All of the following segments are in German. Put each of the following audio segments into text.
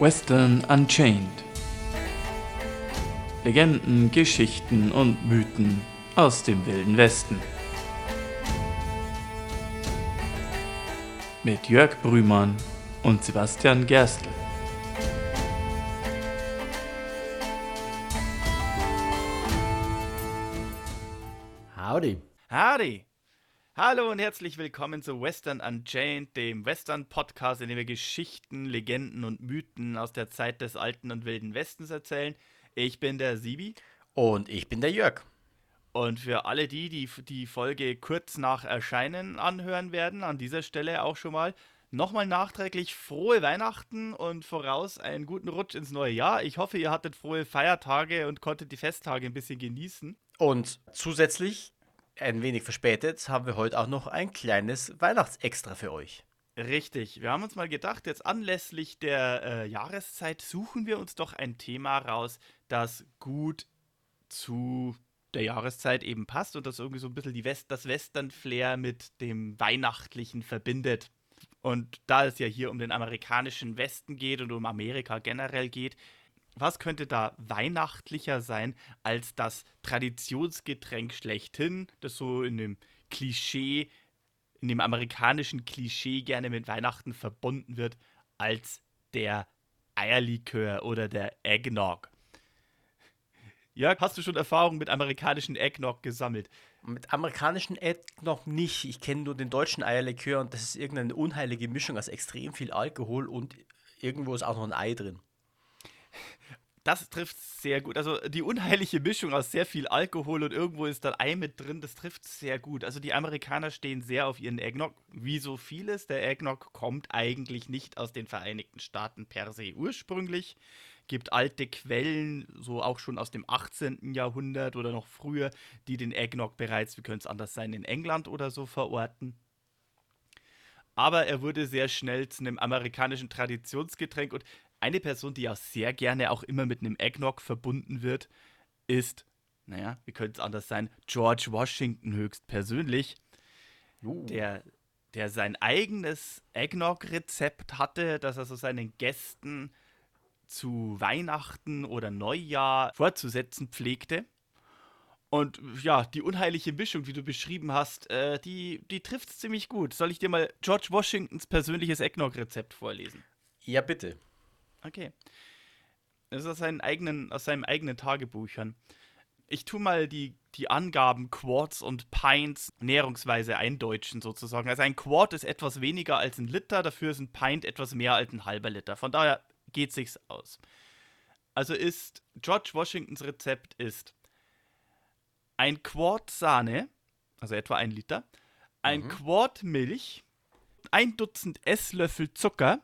Western Unchained. Legenden, Geschichten und Mythen aus dem wilden Westen. Mit Jörg Brümann und Sebastian Gerstl. Howdy. Howdy! Hallo und herzlich willkommen zu Western Unchained, dem Western-Podcast, in dem wir Geschichten, Legenden und Mythen aus der Zeit des alten und wilden Westens erzählen. Ich bin der Sibi. Und ich bin der Jörg. Und für alle die, die die Folge kurz nach Erscheinen anhören werden, an dieser Stelle auch schon mal nochmal nachträglich frohe Weihnachten und voraus einen guten Rutsch ins neue Jahr. Ich hoffe, ihr hattet frohe Feiertage und konntet die Festtage ein bisschen genießen. Und zusätzlich, ein wenig verspätet, haben wir heute auch noch ein kleines Weihnachtsextra für euch. Richtig. Wir haben uns mal gedacht, jetzt anlässlich der äh, Jahreszeit suchen wir uns doch ein Thema raus, das gut zu der Jahreszeit eben passt und das irgendwie so ein bisschen die West das Western-Flair mit dem Weihnachtlichen verbindet. Und da es ja hier um den amerikanischen Westen geht und um Amerika generell geht, was könnte da weihnachtlicher sein als das Traditionsgetränk schlechthin, das so in dem Klischee, in dem amerikanischen Klischee gerne mit Weihnachten verbunden wird, als der Eierlikör oder der Eggnog. Jörg, hast du schon Erfahrung mit amerikanischen Eggnog gesammelt? Mit amerikanischen Eggnog nicht. Ich kenne nur den deutschen Eierlikör und das ist irgendeine unheilige Mischung aus extrem viel Alkohol und irgendwo ist auch noch ein Ei drin. Das trifft sehr gut. Also die unheilige Mischung aus sehr viel Alkohol und irgendwo ist dann Ei mit drin, das trifft sehr gut. Also die Amerikaner stehen sehr auf ihren Eggnog, wie so vieles. Der Eggnog kommt eigentlich nicht aus den Vereinigten Staaten per se ursprünglich. Gibt alte Quellen, so auch schon aus dem 18. Jahrhundert oder noch früher, die den Eggnog bereits, wie könnte es anders sein, in England oder so verorten. Aber er wurde sehr schnell zu einem amerikanischen Traditionsgetränk und eine Person, die auch sehr gerne auch immer mit einem Eggnog verbunden wird, ist, naja, wie könnte es anders sein, George Washington höchstpersönlich, Uh. der, der sein eigenes Eggnog-Rezept hatte, das er so seinen Gästen zu Weihnachten oder Neujahr vorzusetzen pflegte. Und ja, die unheilige Mischung, wie du beschrieben hast, äh, die, die trifft es ziemlich gut. Soll ich dir mal George Washingtons persönliches Eggnog-Rezept vorlesen? Ja, bitte. Okay. Das ist aus, seinen eigenen, aus seinem eigenen Tagebüchern. Ich tue mal die, die Angaben Quarts und Pints näherungsweise eindeutschen sozusagen. Also ein Quart ist etwas weniger als ein Liter, dafür ist ein Pint etwas mehr als ein halber Liter. Von daher geht sich's aus. Also ist George Washingtons Rezept ist ein Quart Sahne, also etwa ein Liter, ein Mhm. Quart Milch, ein Dutzend Esslöffel Zucker,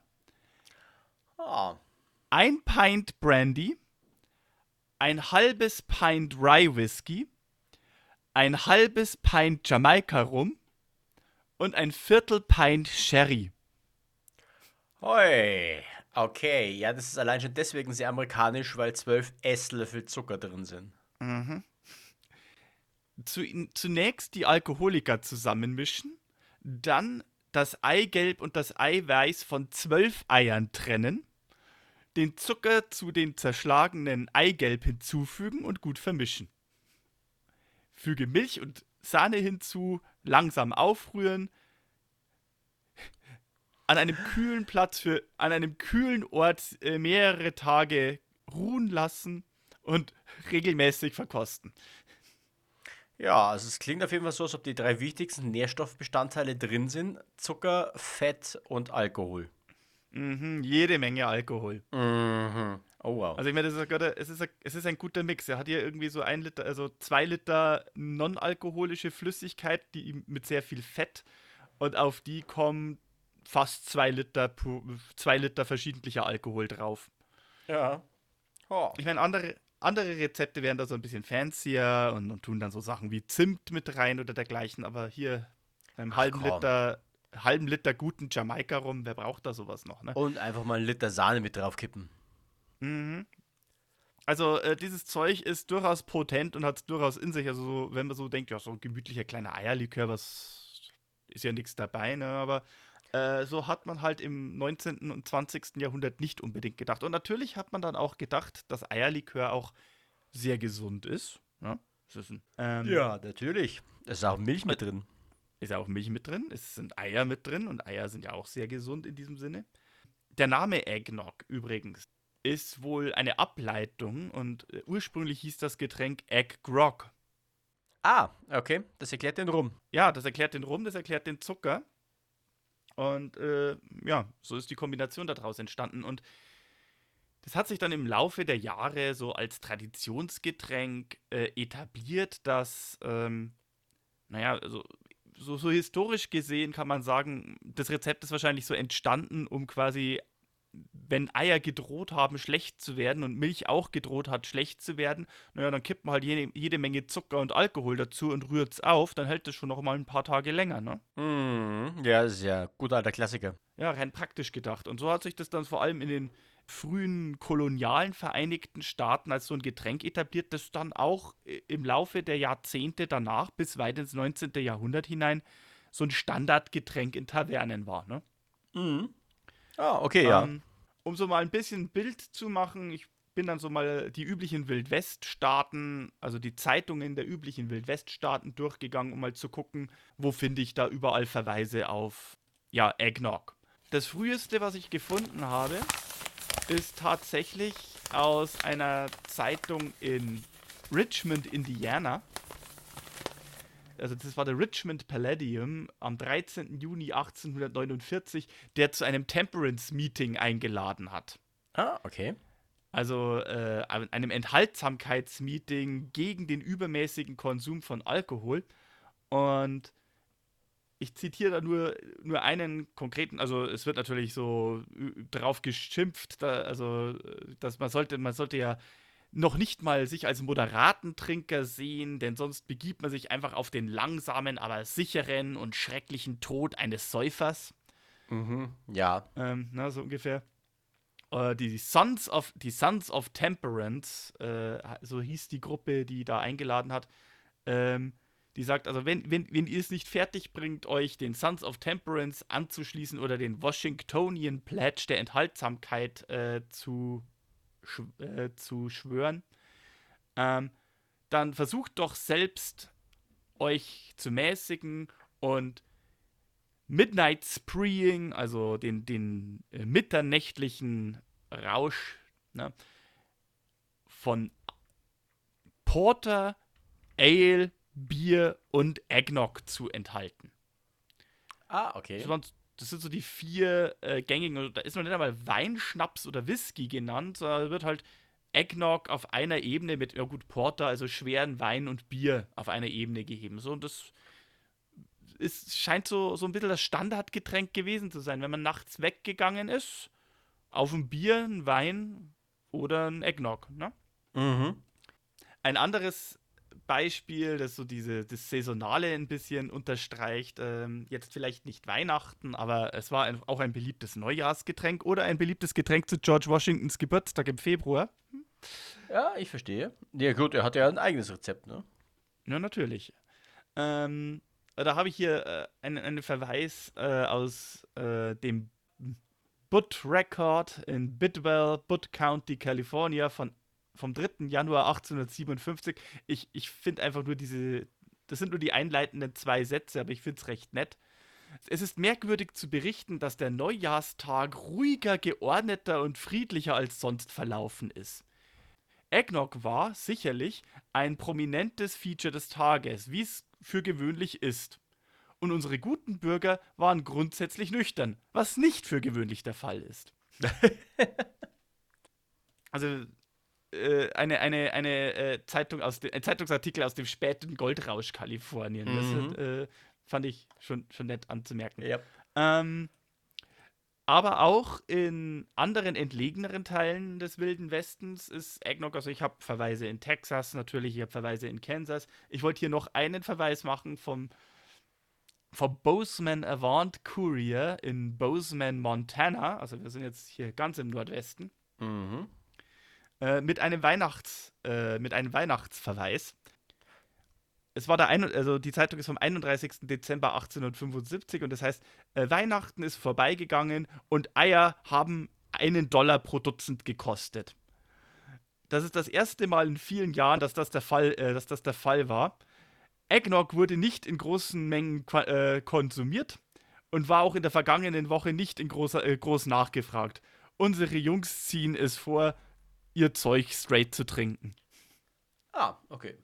Ah, ein Pint Brandy, ein halbes Pint Rye Whisky, ein halbes Pint Jamaika Rum und ein Viertel Pint Sherry. hoi. Okay, ja, das ist allein schon deswegen sehr amerikanisch, weil zwölf Esslöffel Zucker drin sind. Zu, zunächst die Alkoholiker zusammenmischen, dann das Eigelb und das Eiweiß von zwölf Eiern trennen, den Zucker zu den zerschlagenen Eigelb hinzufügen und gut vermischen. Füge Milch und Sahne hinzu, langsam aufrühren, an einem kühlen Platz für, an einem kühlen Ort äh, mehrere Tage ruhen lassen und regelmäßig verkosten. Ja, also es klingt auf jeden Fall so, als ob die drei wichtigsten Nährstoffbestandteile drin sind. Zucker, Fett und Alkohol. Mhm, jede Menge Alkohol. Mhm. Oh wow. Also ich meine, es, ist ein, es ist ein guter Mix. Er hat hier irgendwie so ein Liter, also zwei Liter non-alkoholische Flüssigkeit, die mit sehr viel Fett und auf die kommen fast zwei Liter, zwei Liter verschiedentlicher Alkohol drauf. ja. Oh. Ich meine, andere, andere Rezepte wären da so ein bisschen fancier und, und tun dann so Sachen wie Zimt mit rein oder dergleichen, aber hier beim halben komm. Liter, halben Liter guten Jamaika rum, wer braucht da sowas noch, ne? Und einfach mal einen Liter Sahne mit draufkippen. Mhm. Also, äh, dieses Zeug ist durchaus potent und hat es durchaus in sich. Also, so, wenn man so denkt, ja, so ein gemütlicher kleiner Eierlikör, was ist ja nichts dabei, ne? Aber Äh, so hat man halt im 19. und 20. Jahrhundert nicht unbedingt gedacht. Und natürlich hat man dann auch gedacht, dass Eierlikör auch sehr gesund ist. Ja, ist, ein, ähm, ja natürlich. Es ist auch Milch mit drin. Ist auch Milch mit drin. Es sind Eier mit drin und Eier sind ja auch sehr gesund in diesem Sinne. Der Name Eggnog übrigens ist wohl eine Ableitung und äh, ursprünglich hieß das Getränk Egg Grog. Ah, okay. Das erklärt den Rum. Ja, das erklärt den Rum, das erklärt den Zucker. Und äh, ja, so ist die Kombination daraus entstanden. Und das hat sich dann im Laufe der Jahre so als Traditionsgetränk äh, etabliert, dass, ähm, naja, also so, so historisch gesehen kann man sagen, das Rezept ist wahrscheinlich so entstanden, um quasi wenn Eier gedroht haben, schlecht zu werden und Milch auch gedroht hat, schlecht zu werden, naja, dann kippt man halt jede, jede Menge Zucker und Alkohol dazu und rührt es auf, dann hält es schon noch mal ein paar Tage länger, ne? Mm, ja, das ist ja guter alter Klassiker. Ja, rein praktisch gedacht. Und so hat sich das dann vor allem in den frühen kolonialen Vereinigten Staaten als so ein Getränk etabliert, das dann auch im Laufe der Jahrzehnte danach bis weit ins 19. Jahrhundert hinein so ein Standardgetränk in Tavernen war, ne? Mhm. Ah, okay, ja. Ähm, um so mal ein bisschen Bild zu machen, ich bin dann so mal die üblichen Wildweststaaten, also die Zeitungen der üblichen Wildweststaaten durchgegangen, um mal zu gucken, wo finde ich da überall Verweise auf, ja, Eggnog. Das früheste, was ich gefunden habe, ist tatsächlich aus einer Zeitung in Richmond, Indiana also das war der Richmond Palladium am 13. Juni 1849, der zu einem Temperance-Meeting eingeladen hat. Ah, okay. Also äh, einem Enthaltsamkeitsmeeting gegen den übermäßigen Konsum von Alkohol. Und ich zitiere da nur, nur einen konkreten, also es wird natürlich so drauf geschimpft, da, also dass man sollte, man sollte ja noch nicht mal sich als moderaten Trinker sehen, denn sonst begibt man sich einfach auf den langsamen, aber sicheren und schrecklichen Tod eines Säufers. Mhm, ja. Ähm, na, so ungefähr. Äh, die, Sons of, die Sons of Temperance, äh, so hieß die Gruppe, die da eingeladen hat, ähm, die sagt, also wenn, wenn, wenn ihr es nicht fertig bringt, euch den Sons of Temperance anzuschließen oder den Washingtonian Pledge der Enthaltsamkeit äh, zu schw äh, zu schwören, ähm, dann versucht doch selbst euch zu mäßigen und Midnight Spreeing, also den, den äh, mitternächtlichen Rausch ne, von Porter, Ale, Bier und Eggnog zu enthalten. Ah, okay. Das sind so die vier äh, gängigen, da ist noch nicht einmal Wein, Schnaps oder Whisky genannt, sondern wird halt Eggnog auf einer Ebene mit, ja gut, Porter, also schweren Wein und Bier auf einer Ebene geheben. So, und das ist, scheint so, so ein bisschen das Standardgetränk gewesen zu sein. Wenn man nachts weggegangen ist, auf ein Bier, ein Wein oder ein Eggnog. Ne? Mhm. Ein anderes Beispiel, das so diese das Saisonale ein bisschen unterstreicht. Ähm, jetzt vielleicht nicht Weihnachten, aber es war ein, auch ein beliebtes Neujahrsgetränk oder ein beliebtes Getränk zu George Washingtons Geburtstag im Februar. Hm? Ja, ich verstehe. Ja, gut, er hat ja ein eigenes Rezept, ne? Ja, natürlich. Ähm, da habe ich hier äh, einen, einen, Verweis äh, aus äh, dem Butt Record in Bidwell, Butt County, California von vom 3. Januar 1857. Ich, ich finde einfach nur diese, das sind nur die einleitenden zwei Sätze, aber ich finde es recht nett. Es ist merkwürdig zu berichten, dass der Neujahrstag ruhiger, geordneter und friedlicher als sonst verlaufen ist. Eggnog war sicherlich ein prominentes Feature des Tages, wie es für gewöhnlich ist. Und unsere guten Bürger waren grundsätzlich nüchtern, was nicht für gewöhnlich der Fall ist. also äh, eine, eine, eine äh, Zeitung aus de, ein Zeitungsartikel aus dem späten Goldrausch Kalifornien. Mhm. Das äh, fand ich schon, schon nett anzumerken. Ja. Ähm, aber auch in anderen entlegeneren Teilen des Wilden Westens ist Eggnog, also ich habe Verweise in Texas natürlich, ich habe Verweise in Kansas. Ich wollte hier noch einen Verweis machen vom, vom Bozeman Avant Courier in Bozeman, Montana. Also wir sind jetzt hier ganz im Nordwesten. Mhm. Äh, mit einem Weihnachts, äh, mit einem Weihnachtsverweis. es war der ein, also die Zeitung ist vom 31. Dezember 1875 und das heißt, äh, Weihnachten ist vorbeigegangen und Eier haben einen Dollar pro Dutzend gekostet. Das ist das erste Mal in vielen Jahren, dass das der Fall, äh, dass das der Fall war. Eggnog wurde nicht in großen Mengen äh, konsumiert und war auch in der vergangenen Woche nicht in großer, äh, groß nachgefragt. Unsere Jungs ziehen es vor, ihr Zeug straight zu trinken. Ah, okay.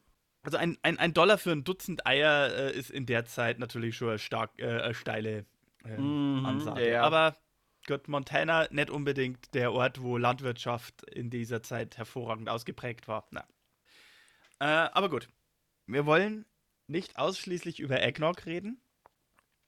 Also ein, ein, ein Dollar für ein Dutzend Eier äh, ist in der Zeit natürlich schon eine, stark, äh, eine steile äh, Mhm, Ansage. ja. Aber Gott, Montana nicht unbedingt der Ort, wo Landwirtschaft in dieser Zeit hervorragend ausgeprägt war. Na. Äh, aber gut, wir wollen nicht ausschließlich über Eggnog reden.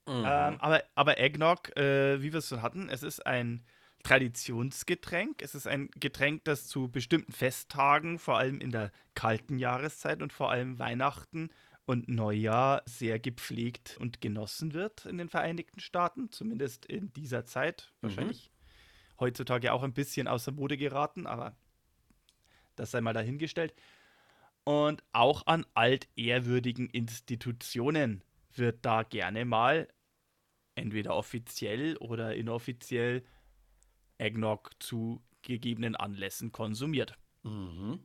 Mhm. Ähm, aber, aber Eggnog, äh, wie wir es schon hatten, es ist ein Traditionsgetränk. Es ist ein Getränk, das zu bestimmten Festtagen, vor allem in der kalten Jahreszeit und vor allem Weihnachten und Neujahr sehr gepflegt und genossen wird in den Vereinigten Staaten, zumindest in dieser Zeit. Wahrscheinlich heutzutage auch ein bisschen außer Mode geraten, aber das sei mal dahingestellt. Und auch an altehrwürdigen Institutionen wird da gerne mal entweder offiziell oder inoffiziell Eggnog zu gegebenen Anlässen konsumiert. Mhm.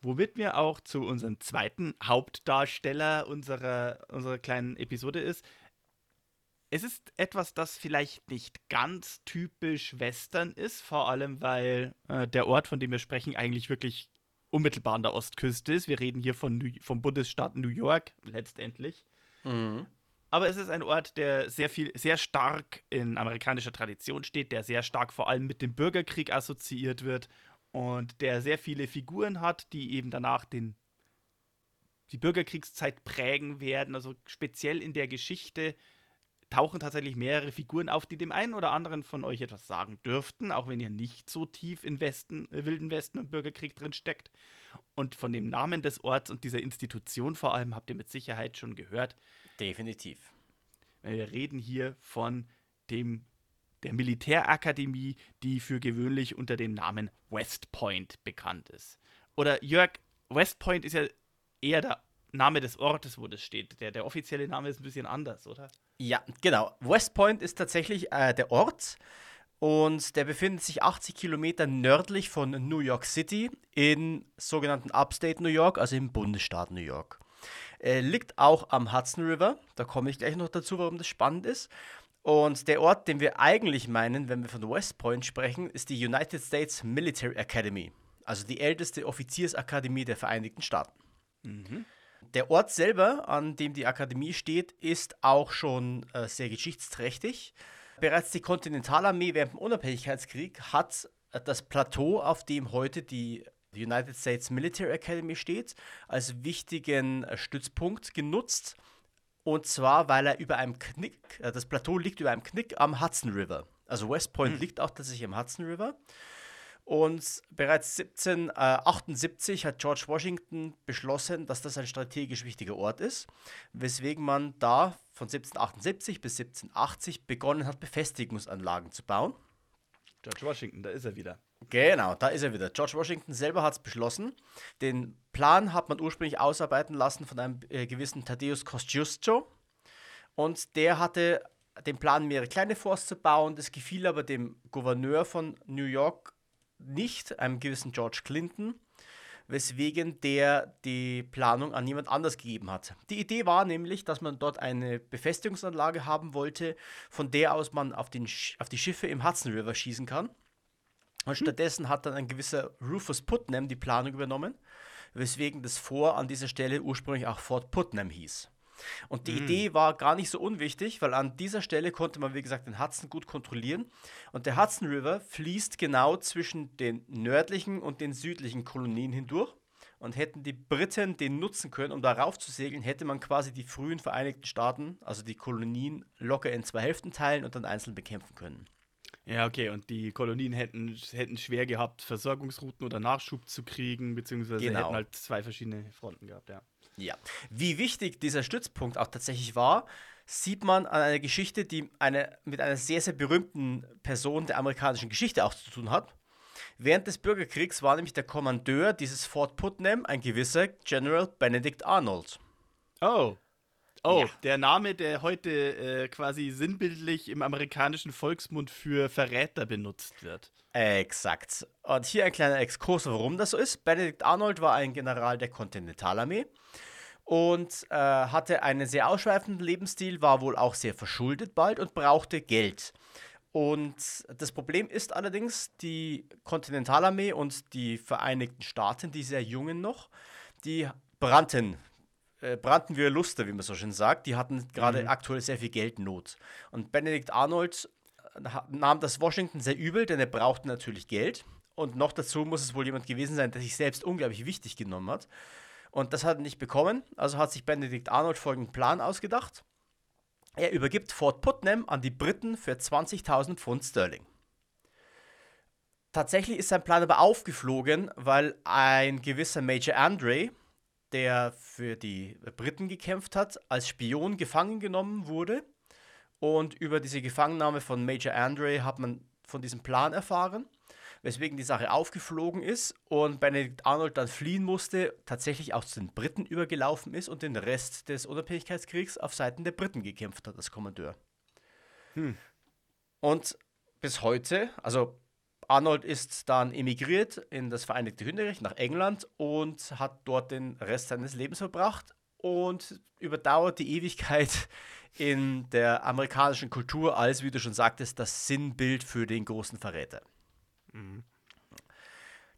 Womit wir auch zu unserem zweiten Hauptdarsteller unserer, unserer kleinen Episode ist. Es ist etwas, das vielleicht nicht ganz typisch Western ist, vor allem weil äh, der Ort, von dem wir sprechen, eigentlich wirklich unmittelbar an der Ostküste ist. Wir reden hier von New vom Bundesstaat New York letztendlich. Mhm. Aber es ist ein Ort, der sehr viel, sehr stark in amerikanischer Tradition steht, der sehr stark vor allem mit dem Bürgerkrieg assoziiert wird und der sehr viele Figuren hat, die eben danach den, die Bürgerkriegszeit prägen werden. Also speziell in der Geschichte tauchen tatsächlich mehrere Figuren auf, die dem einen oder anderen von euch etwas sagen dürften, auch wenn ihr nicht so tief im Westen, äh, Wilden Westen und Bürgerkrieg drin steckt. Und von dem Namen des Orts und dieser Institution vor allem habt ihr mit Sicherheit schon gehört. Definitiv. Wir reden hier von dem der Militärakademie, die für gewöhnlich unter dem Namen West Point bekannt ist. Oder Jörg, West Point ist ja eher der Name des Ortes, wo das steht. Der, der offizielle Name ist ein bisschen anders, oder? Ja, genau. West Point ist tatsächlich äh, der Ort und der befindet sich 80 Kilometer nördlich von New York City in sogenannten Upstate New York, also im Bundesstaat New York. Er liegt auch am Hudson River, da komme ich gleich noch dazu, warum das spannend ist. Und der Ort, den wir eigentlich meinen, wenn wir von West Point sprechen, ist die United States Military Academy, also die älteste Offiziersakademie der Vereinigten Staaten. Der Ort selber, an dem die Akademie steht, ist auch schon äh, sehr geschichtsträchtig. Bereits die Kontinentalarmee während dem Unabhängigkeitskrieg hat äh, das Plateau, auf dem heute die United States Military Academy steht, als wichtigen äh, Stützpunkt genutzt. Und zwar, weil er über einem Knick, äh, das Plateau liegt über einem Knick am Hudson River. Also West Point liegt auch tatsächlich am Hudson River. Und bereits 1778 hat George Washington beschlossen, dass das ein strategisch wichtiger Ort ist, weswegen man da von 1778 bis 1780 begonnen hat, Befestigungsanlagen zu bauen. George Washington, da ist er wieder. Genau, da ist er wieder. George Washington selber hat es beschlossen. Den Plan hat man ursprünglich ausarbeiten lassen von einem äh, gewissen Thaddeus Kosciuszko. Und der hatte den Plan, mehrere kleine Forts zu bauen. Das gefiel aber dem Gouverneur von New York nicht, einem gewissen George Clinton, weswegen der die Planung an jemand anders gegeben hat. Die Idee war nämlich, dass man dort eine Befestigungsanlage haben wollte, von der aus man auf, den, auf die Schiffe im Hudson River schießen kann. Und stattdessen hat dann ein gewisser Rufus Putnam die Planung übernommen, weswegen das Fort an dieser Stelle ursprünglich auch Fort Putnam hieß. Und die Idee war gar nicht so unwichtig, weil an dieser Stelle konnte man, wie gesagt, den Hudson gut kontrollieren. Und der Hudson River fließt genau zwischen den nördlichen und den südlichen Kolonien hindurch. Und hätten die Briten den nutzen können, um darauf zu segeln, hätte man quasi die frühen Vereinigten Staaten, also die Kolonien, locker in zwei Hälften teilen und dann einzeln bekämpfen können. Ja, okay, und die Kolonien hätten, hätten schwer gehabt, Versorgungsrouten oder Nachschub zu kriegen, beziehungsweise Genau. hätten halt zwei verschiedene Fronten gehabt, ja. Ja. Wie wichtig dieser Stützpunkt auch tatsächlich war, sieht man an einer Geschichte, die eine, mit einer sehr, sehr berühmten Person der amerikanischen Geschichte auch zu tun hat. Während des Bürgerkriegs war nämlich der Kommandeur dieses Fort Putnam ein gewisser General Benedict Arnold. Oh. Oh, Ja. der Name, der heute äh, quasi sinnbildlich im amerikanischen Volksmund für Verräter benutzt wird. Exakt. Und hier ein kleiner Exkurs, warum das so ist. Benedict Arnold war ein General der Kontinentalarmee und äh, hatte einen sehr ausschweifenden Lebensstil, war wohl auch sehr verschuldet bald und brauchte Geld. Und das Problem ist allerdings, die Kontinentalarmee und die Vereinigten Staaten, die sehr jungen noch, die brannten, äh, brannten wie Luster, wie man so schön sagt. Die hatten gerade aktuell sehr viel Geldnot. Und Benedict Arnold äh, nahm das Washington sehr übel, denn er brauchte natürlich Geld. Und noch dazu muss es wohl jemand gewesen sein, der sich selbst unglaublich wichtig genommen hat. Und das hat er nicht bekommen. Also hat sich Benedict Arnold folgenden Plan ausgedacht. Er übergibt Fort Putnam an die Briten für 20.000 Pfund Sterling. Tatsächlich ist sein Plan aber aufgeflogen, weil ein gewisser Major Andre, der für die Briten gekämpft hat, als Spion gefangen genommen wurde. Und über diese Gefangennahme von Major Andre hat man von diesem Plan erfahren, weswegen die Sache aufgeflogen ist und Benedict Arnold dann fliehen musste, tatsächlich auch zu den Briten übergelaufen ist und den Rest des Unabhängigkeitskriegs auf Seiten der Briten gekämpft hat als Kommandeur. Und bis heute, also Arnold ist dann emigriert in das Vereinigte Königreich nach England und hat dort den Rest seines Lebens verbracht und überdauert die Ewigkeit in der amerikanischen Kultur als, wie du schon sagtest, das Sinnbild für den großen Verräter.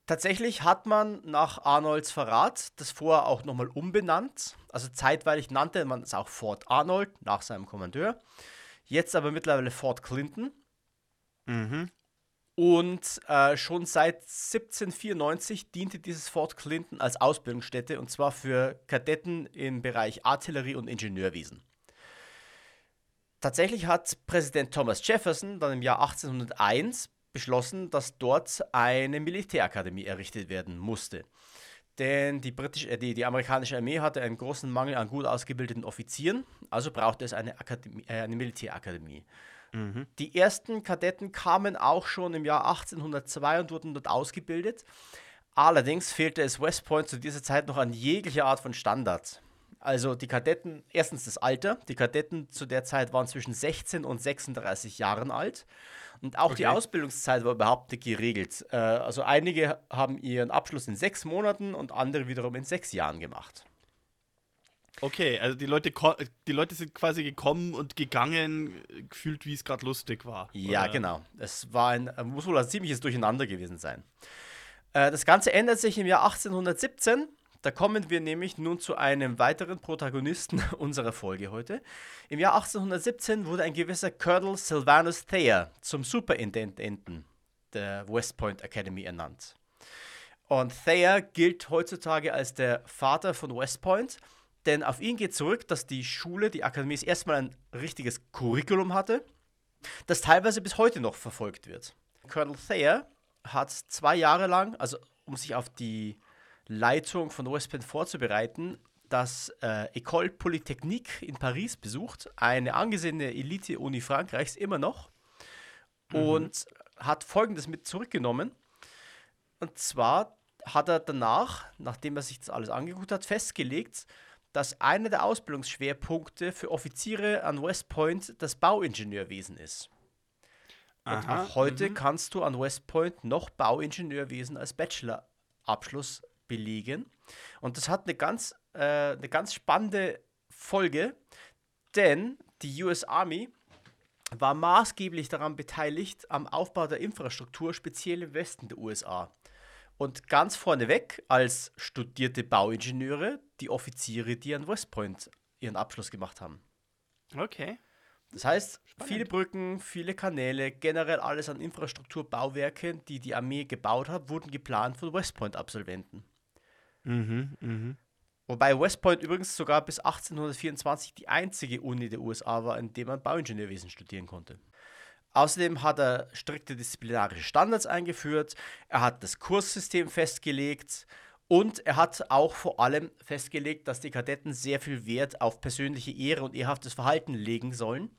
Tatsächlich hat man nach Arnolds Verrat das vorher auch nochmal umbenannt. Also zeitweilig nannte man es auch Fort Arnold nach seinem Kommandeur. Jetzt aber mittlerweile Fort Clinton. Und äh, schon seit 1794 diente dieses Fort Clinton als Ausbildungsstätte und zwar für Kadetten im Bereich Artillerie und Ingenieurwesen. Tatsächlich hat Präsident Thomas Jefferson dann im Jahr 1801 beschlossen, dass dort eine Militärakademie errichtet werden musste. Denn die, britische, äh, die, die amerikanische Armee hatte einen großen Mangel an gut ausgebildeten Offizieren, also brauchte es eine, Akademie, äh, eine Militärakademie. Die ersten Kadetten kamen auch schon im Jahr 1802 und wurden dort ausgebildet. Allerdings fehlte es West Point zu dieser Zeit noch an jeglicher Art von Standard. Also die Kadetten, erstens das Alter. Die Kadetten zu der Zeit waren zwischen 16 und 36 Jahren alt. Und auch die Okay. Ausbildungszeit war überhaupt nicht geregelt. Äh, also einige haben ihren Abschluss in sechs Monaten und andere wiederum in sechs Jahren gemacht. Okay, also die Leute, die Leute sind quasi gekommen und gegangen, gefühlt wie es gerade lustig war. Ja, oder? genau. Es war ein, äh, muss wohl ein ziemliches Durcheinander gewesen sein. Äh, das Ganze ändert sich im Jahr 1817. Da kommen wir nämlich nun zu einem weiteren Protagonisten unserer Folge heute. Im Jahr 1817 wurde ein gewisser Colonel Sylvanus Thayer zum Superintendenten der West Point Academy ernannt. Und Thayer gilt heutzutage als der Vater von West Point, denn auf ihn geht zurück, dass die Schule, die Akademie, erstmal ein richtiges Curriculum hatte, das teilweise bis heute noch verfolgt wird. Colonel Thayer hat zwei Jahre lang, also um sich auf die Leitung von West Point vorzubereiten, das äh, École Polytechnique in Paris besucht, eine angesehene Elite-Uni Frankreichs immer noch, und hat Folgendes mit zurückgenommen. Und zwar hat er danach, nachdem er sich das alles angeguckt hat, festgelegt, dass einer der Ausbildungsschwerpunkte für Offiziere an West Point das Bauingenieurwesen ist. Und Aha, auch heute kannst du an West Point noch Bauingenieurwesen als Bachelorabschluss belegen. Und das hat eine ganz, äh, eine ganz spannende Folge, denn die US Army war maßgeblich daran beteiligt am Aufbau der Infrastruktur, speziell im Westen der USA. Und ganz vorneweg als studierte Bauingenieure die Offiziere, die an West Point ihren Abschluss gemacht haben. Okay. Das heißt, viele Brücken, viele Kanäle, generell alles an Infrastruktur, Bauwerke, die die Armee gebaut hat, wurden geplant von West Point-Absolventen. Mhm, mhm. Wobei West Point übrigens sogar bis 1824 die einzige Uni der USA war, in der man Bauingenieurwesen studieren konnte. Außerdem hat er strikte disziplinarische Standards eingeführt, er hat das Kurssystem festgelegt und er hat auch vor allem festgelegt, dass die Kadetten sehr viel Wert auf persönliche Ehre und ehrhaftes Verhalten legen sollen.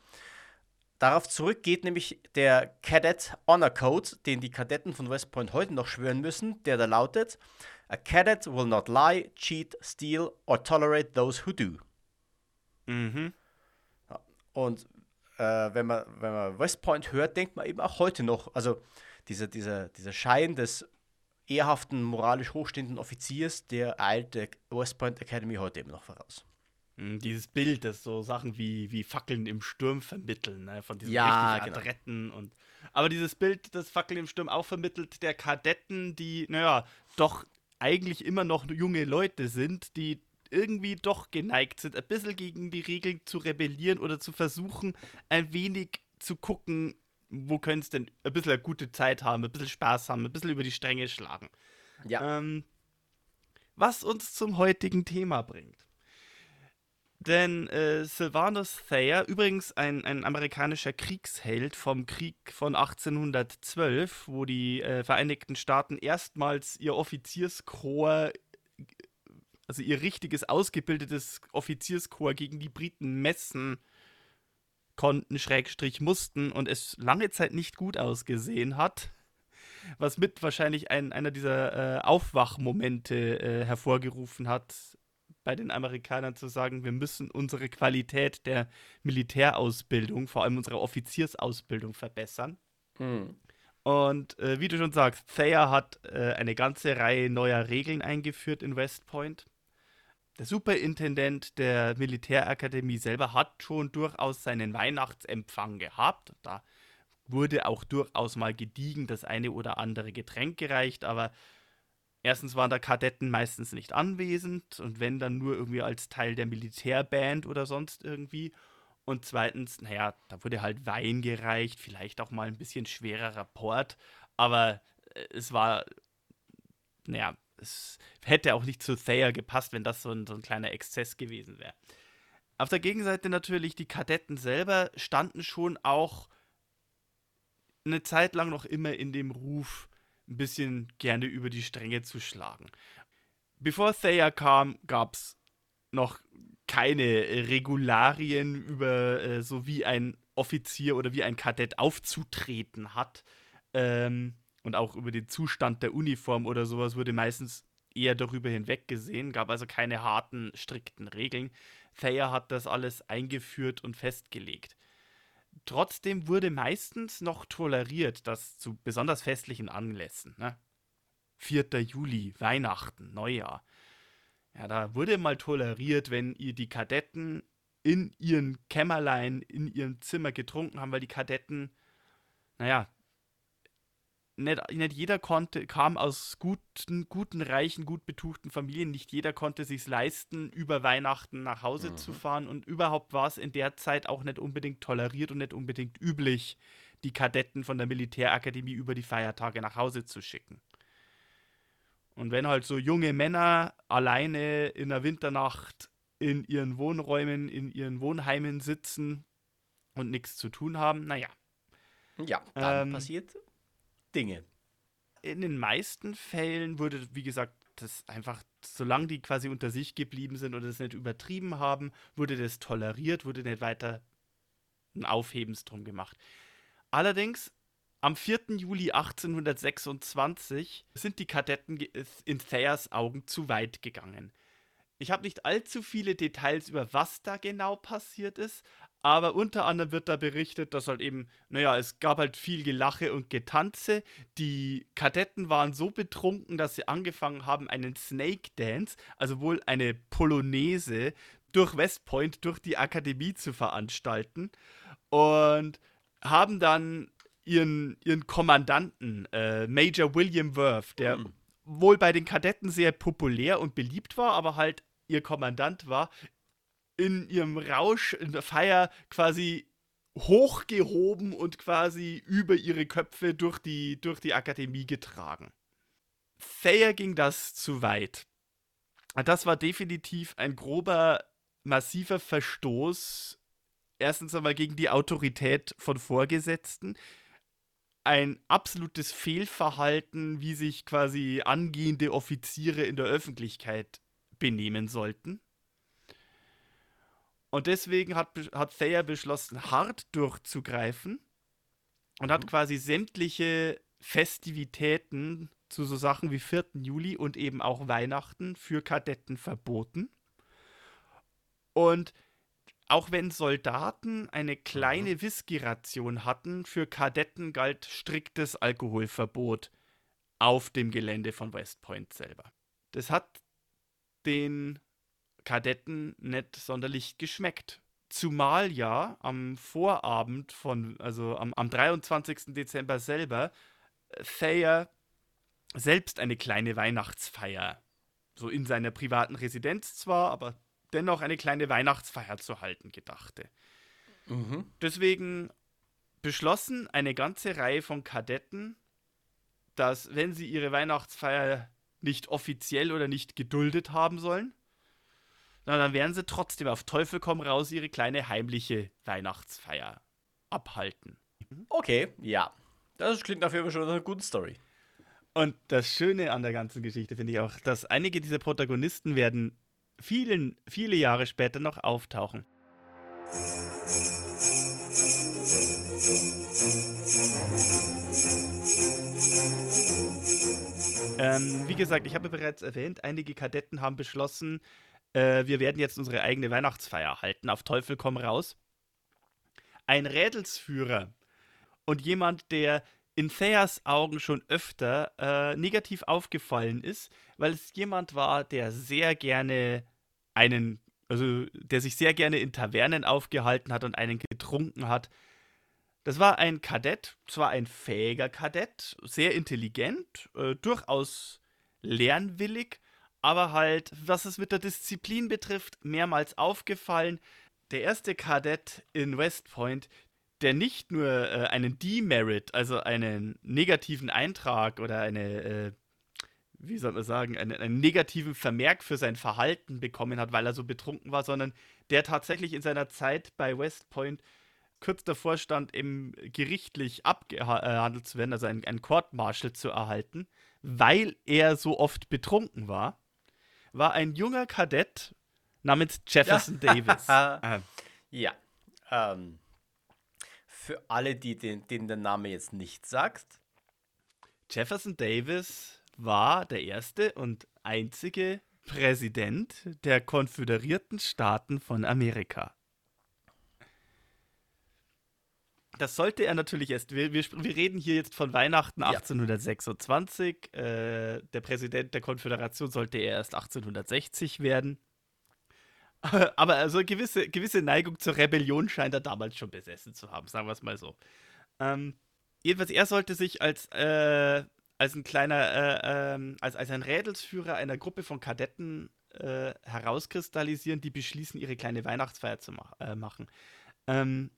Darauf zurück geht nämlich der Cadet Honor Code, den die Kadetten von West Point heute noch schwören müssen, der da lautet: A cadet will not lie, cheat, steal or tolerate those who do. Mhm. Und äh, wenn, man, wenn man West Point hört, denkt man eben auch heute noch, also dieser, dieser, dieser Schein des ehrhaften, moralisch hochstehenden Offiziers, der eilt der West Point Academy heute eben noch voraus. Mm, Dieses Bild, das so Sachen wie, wie Fackeln im Sturm vermitteln, ne? von diesen Ja, richtig genau. Adretten und. Aber dieses Bild, das Fackeln im Sturm auch vermittelt, der Kadetten, die, naja, doch eigentlich immer noch junge Leute sind, die irgendwie doch geneigt sind, ein bisschen gegen die Regeln zu rebellieren oder zu versuchen, ein wenig zu gucken, wo können es denn ein bisschen eine gute Zeit haben, ein bisschen Spaß haben, ein bisschen über die Stränge schlagen. Ja. Ähm, was uns zum heutigen Thema bringt. Denn äh, Sylvanus Thayer, übrigens ein, ein amerikanischer Kriegsheld vom Krieg von 1812, wo die äh, Vereinigten Staaten erstmals ihr Offizierskorps, also ihr richtiges ausgebildetes Offizierskorps gegen die Briten messen konnten, Schrägstrich mussten und es lange Zeit nicht gut ausgesehen hat was mit wahrscheinlich ein, einer dieser äh, Aufwachmomente äh, hervorgerufen hat, bei den Amerikanern zu sagen, wir müssen unsere Qualität der Militärausbildung, vor allem unsere Offiziersausbildung verbessern. Hm. Und äh, wie du schon sagst, Thayer hat äh, eine ganze Reihe neuer Regeln eingeführt in West Point. Der Superintendent der Militärakademie selber hat schon durchaus seinen Weihnachtsempfang gehabt. Da wurde auch durchaus mal gediegen das eine oder andere Getränk gereicht, aber erstens waren da Kadetten meistens nicht anwesend und wenn dann nur irgendwie als Teil der Militärband oder sonst irgendwie. Und zweitens, naja, da wurde halt Wein gereicht, vielleicht auch mal ein bisschen schwererer Port, aber äh, es war, naja, es hätte auch nicht zu Thayer gepasst, wenn das so ein, so ein kleiner Exzess gewesen wäre. Auf der Gegenseite natürlich, die Kadetten selber standen schon auch eine Zeit lang noch immer in dem Ruf, ein bisschen gerne über die Stränge zu schlagen. Bevor Thayer kam, gab es noch keine Regularien über äh, so wie ein Offizier oder wie ein Kadett aufzutreten hat. Ähm, und auch über den Zustand der Uniform oder sowas wurde meistens eher darüber hinweggesehen, gab also keine harten, strikten Regeln. Thayer hat das alles eingeführt und festgelegt. Trotzdem wurde meistens noch toleriert, dass zu besonders festlichen Anlässen, ne? 4. Juli, Weihnachten, Neujahr, ja, da wurde mal toleriert, wenn ihr die Kadetten in ihren Kämmerlein, in ihrem Zimmer getrunken haben, weil die Kadetten, naja, nicht, nicht jeder konnte, kam aus guten, guten, reichen, gut betuchten Familien. Nicht jeder konnte sich leisten, über Weihnachten nach Hause Mhm. zu fahren. Und überhaupt war es in der Zeit auch nicht unbedingt toleriert und nicht unbedingt üblich, die Kadetten von der Militärakademie über die Feiertage nach Hause zu schicken. Und wenn halt so junge Männer alleine in der Winternacht in ihren Wohnräumen, in ihren Wohnheimen sitzen und nichts zu tun haben, naja, Ja, dann Ähm, passiert Dinge. in den meisten Fällen wurde, wie gesagt, das einfach, solange die quasi unter sich geblieben sind und es nicht übertrieben haben, wurde das toleriert, wurde nicht weiter ein Aufhebens drum gemacht. Allerdings, am 4. Juli 1826 sind die Kadetten ge- in Thayers Augen zu weit gegangen. Ich habe nicht allzu viele Details über was da genau passiert ist, aber unter anderem wird da berichtet, dass halt eben, naja, es gab halt viel Gelache und Getanze. Die Kadetten waren so betrunken, dass sie angefangen haben, einen Snake Dance, also wohl eine Polonaise, durch West Point, durch die Akademie zu veranstalten. Und haben dann ihren, ihren Kommandanten, äh, Major William Worth, der Hm. wohl bei den Kadetten sehr populär und beliebt war, aber halt ihr Kommandant war, in ihrem Rausch, in der Feier quasi hochgehoben und quasi über ihre Köpfe durch die, durch die Akademie getragen. Thayer ging das zu weit. Das war definitiv ein grober, massiver Verstoß. Erstens einmal gegen die Autorität von Vorgesetzten. Ein absolutes Fehlverhalten, wie sich quasi angehende Offiziere in der Öffentlichkeit benehmen sollten. Und deswegen hat, hat Thayer beschlossen, hart durchzugreifen und hat Mhm. quasi sämtliche Festivitäten zu so Sachen wie 4. Juli und eben auch Weihnachten für Kadetten verboten. Und auch wenn Soldaten eine kleine Whisky-Ration hatten, für Kadetten galt striktes Alkoholverbot auf dem Gelände von West Point selber. Das hat den Kadetten nicht sonderlich geschmeckt. Zumal ja am Vorabend von, also am, am 23. Dezember selber, Thayer selbst eine kleine Weihnachtsfeier, so in seiner privaten Residenz zwar, aber dennoch eine kleine Weihnachtsfeier zu halten gedachte. Mhm. Deswegen beschlossen eine ganze Reihe von Kadetten, dass wenn sie ihre Weihnachtsfeier nicht offiziell oder nicht geduldet haben sollen, na, dann werden sie trotzdem auf Teufel komm raus ihre kleine heimliche Weihnachtsfeier abhalten. Okay, ja. Das klingt auf jeden Fall schon nach einer guten Story. Und das Schöne an der ganzen Geschichte finde ich auch, dass einige dieser Protagonisten werden vielen, viele Jahre später noch auftauchen. Ähm, wie gesagt, ich habe bereits erwähnt, einige Kadetten haben beschlossen, äh, wir werden jetzt unsere eigene Weihnachtsfeier halten, auf Teufel komm raus. Ein Rädelsführer und jemand, der in Thayers Augen schon öfter äh, negativ aufgefallen ist, weil es jemand war, der sehr gerne einen, also der sich sehr gerne in Tavernen aufgehalten hat und einen getrunken hat. Das war ein Kadett, zwar ein fähiger Kadett, sehr intelligent, äh, durchaus lernwillig, aber halt, was es mit der Disziplin betrifft, mehrmals aufgefallen. Der erste Kadett in West Point, der nicht nur äh, einen Demerit, also einen negativen Eintrag oder eine, äh, wie soll man sagen, einen, einen, negativen Vermerk für sein Verhalten bekommen hat, weil er so betrunken war, sondern der tatsächlich in seiner Zeit bei West Point kurz davor stand, eben gerichtlich abgehandelt zu werden, also ein, ein Court-Martial zu erhalten, weil er so oft betrunken war, war ein junger Kadett namens Jefferson ja. Davis. ähm. Ja. Ähm, für alle, die den, denen der Name jetzt nicht sagt. Jefferson Davis war der erste und einzige Präsident der Konföderierten Staaten von Amerika. Das sollte er natürlich erst. Wir, wir, wir reden hier jetzt von Weihnachten 1826. Ja. Äh, der Präsident der Konföderation sollte er erst 1860 werden. Aber also gewisse, gewisse Neigung zur Rebellion scheint er damals schon besessen zu haben, sagen wir es mal so. Ähm, jedenfalls, er sollte sich als, äh, als ein kleiner, äh, ähm, als, als ein Rädelsführer einer Gruppe von Kadetten äh, herauskristallisieren, die beschließen, ihre kleine Weihnachtsfeier zu mach äh, machen. Ähm,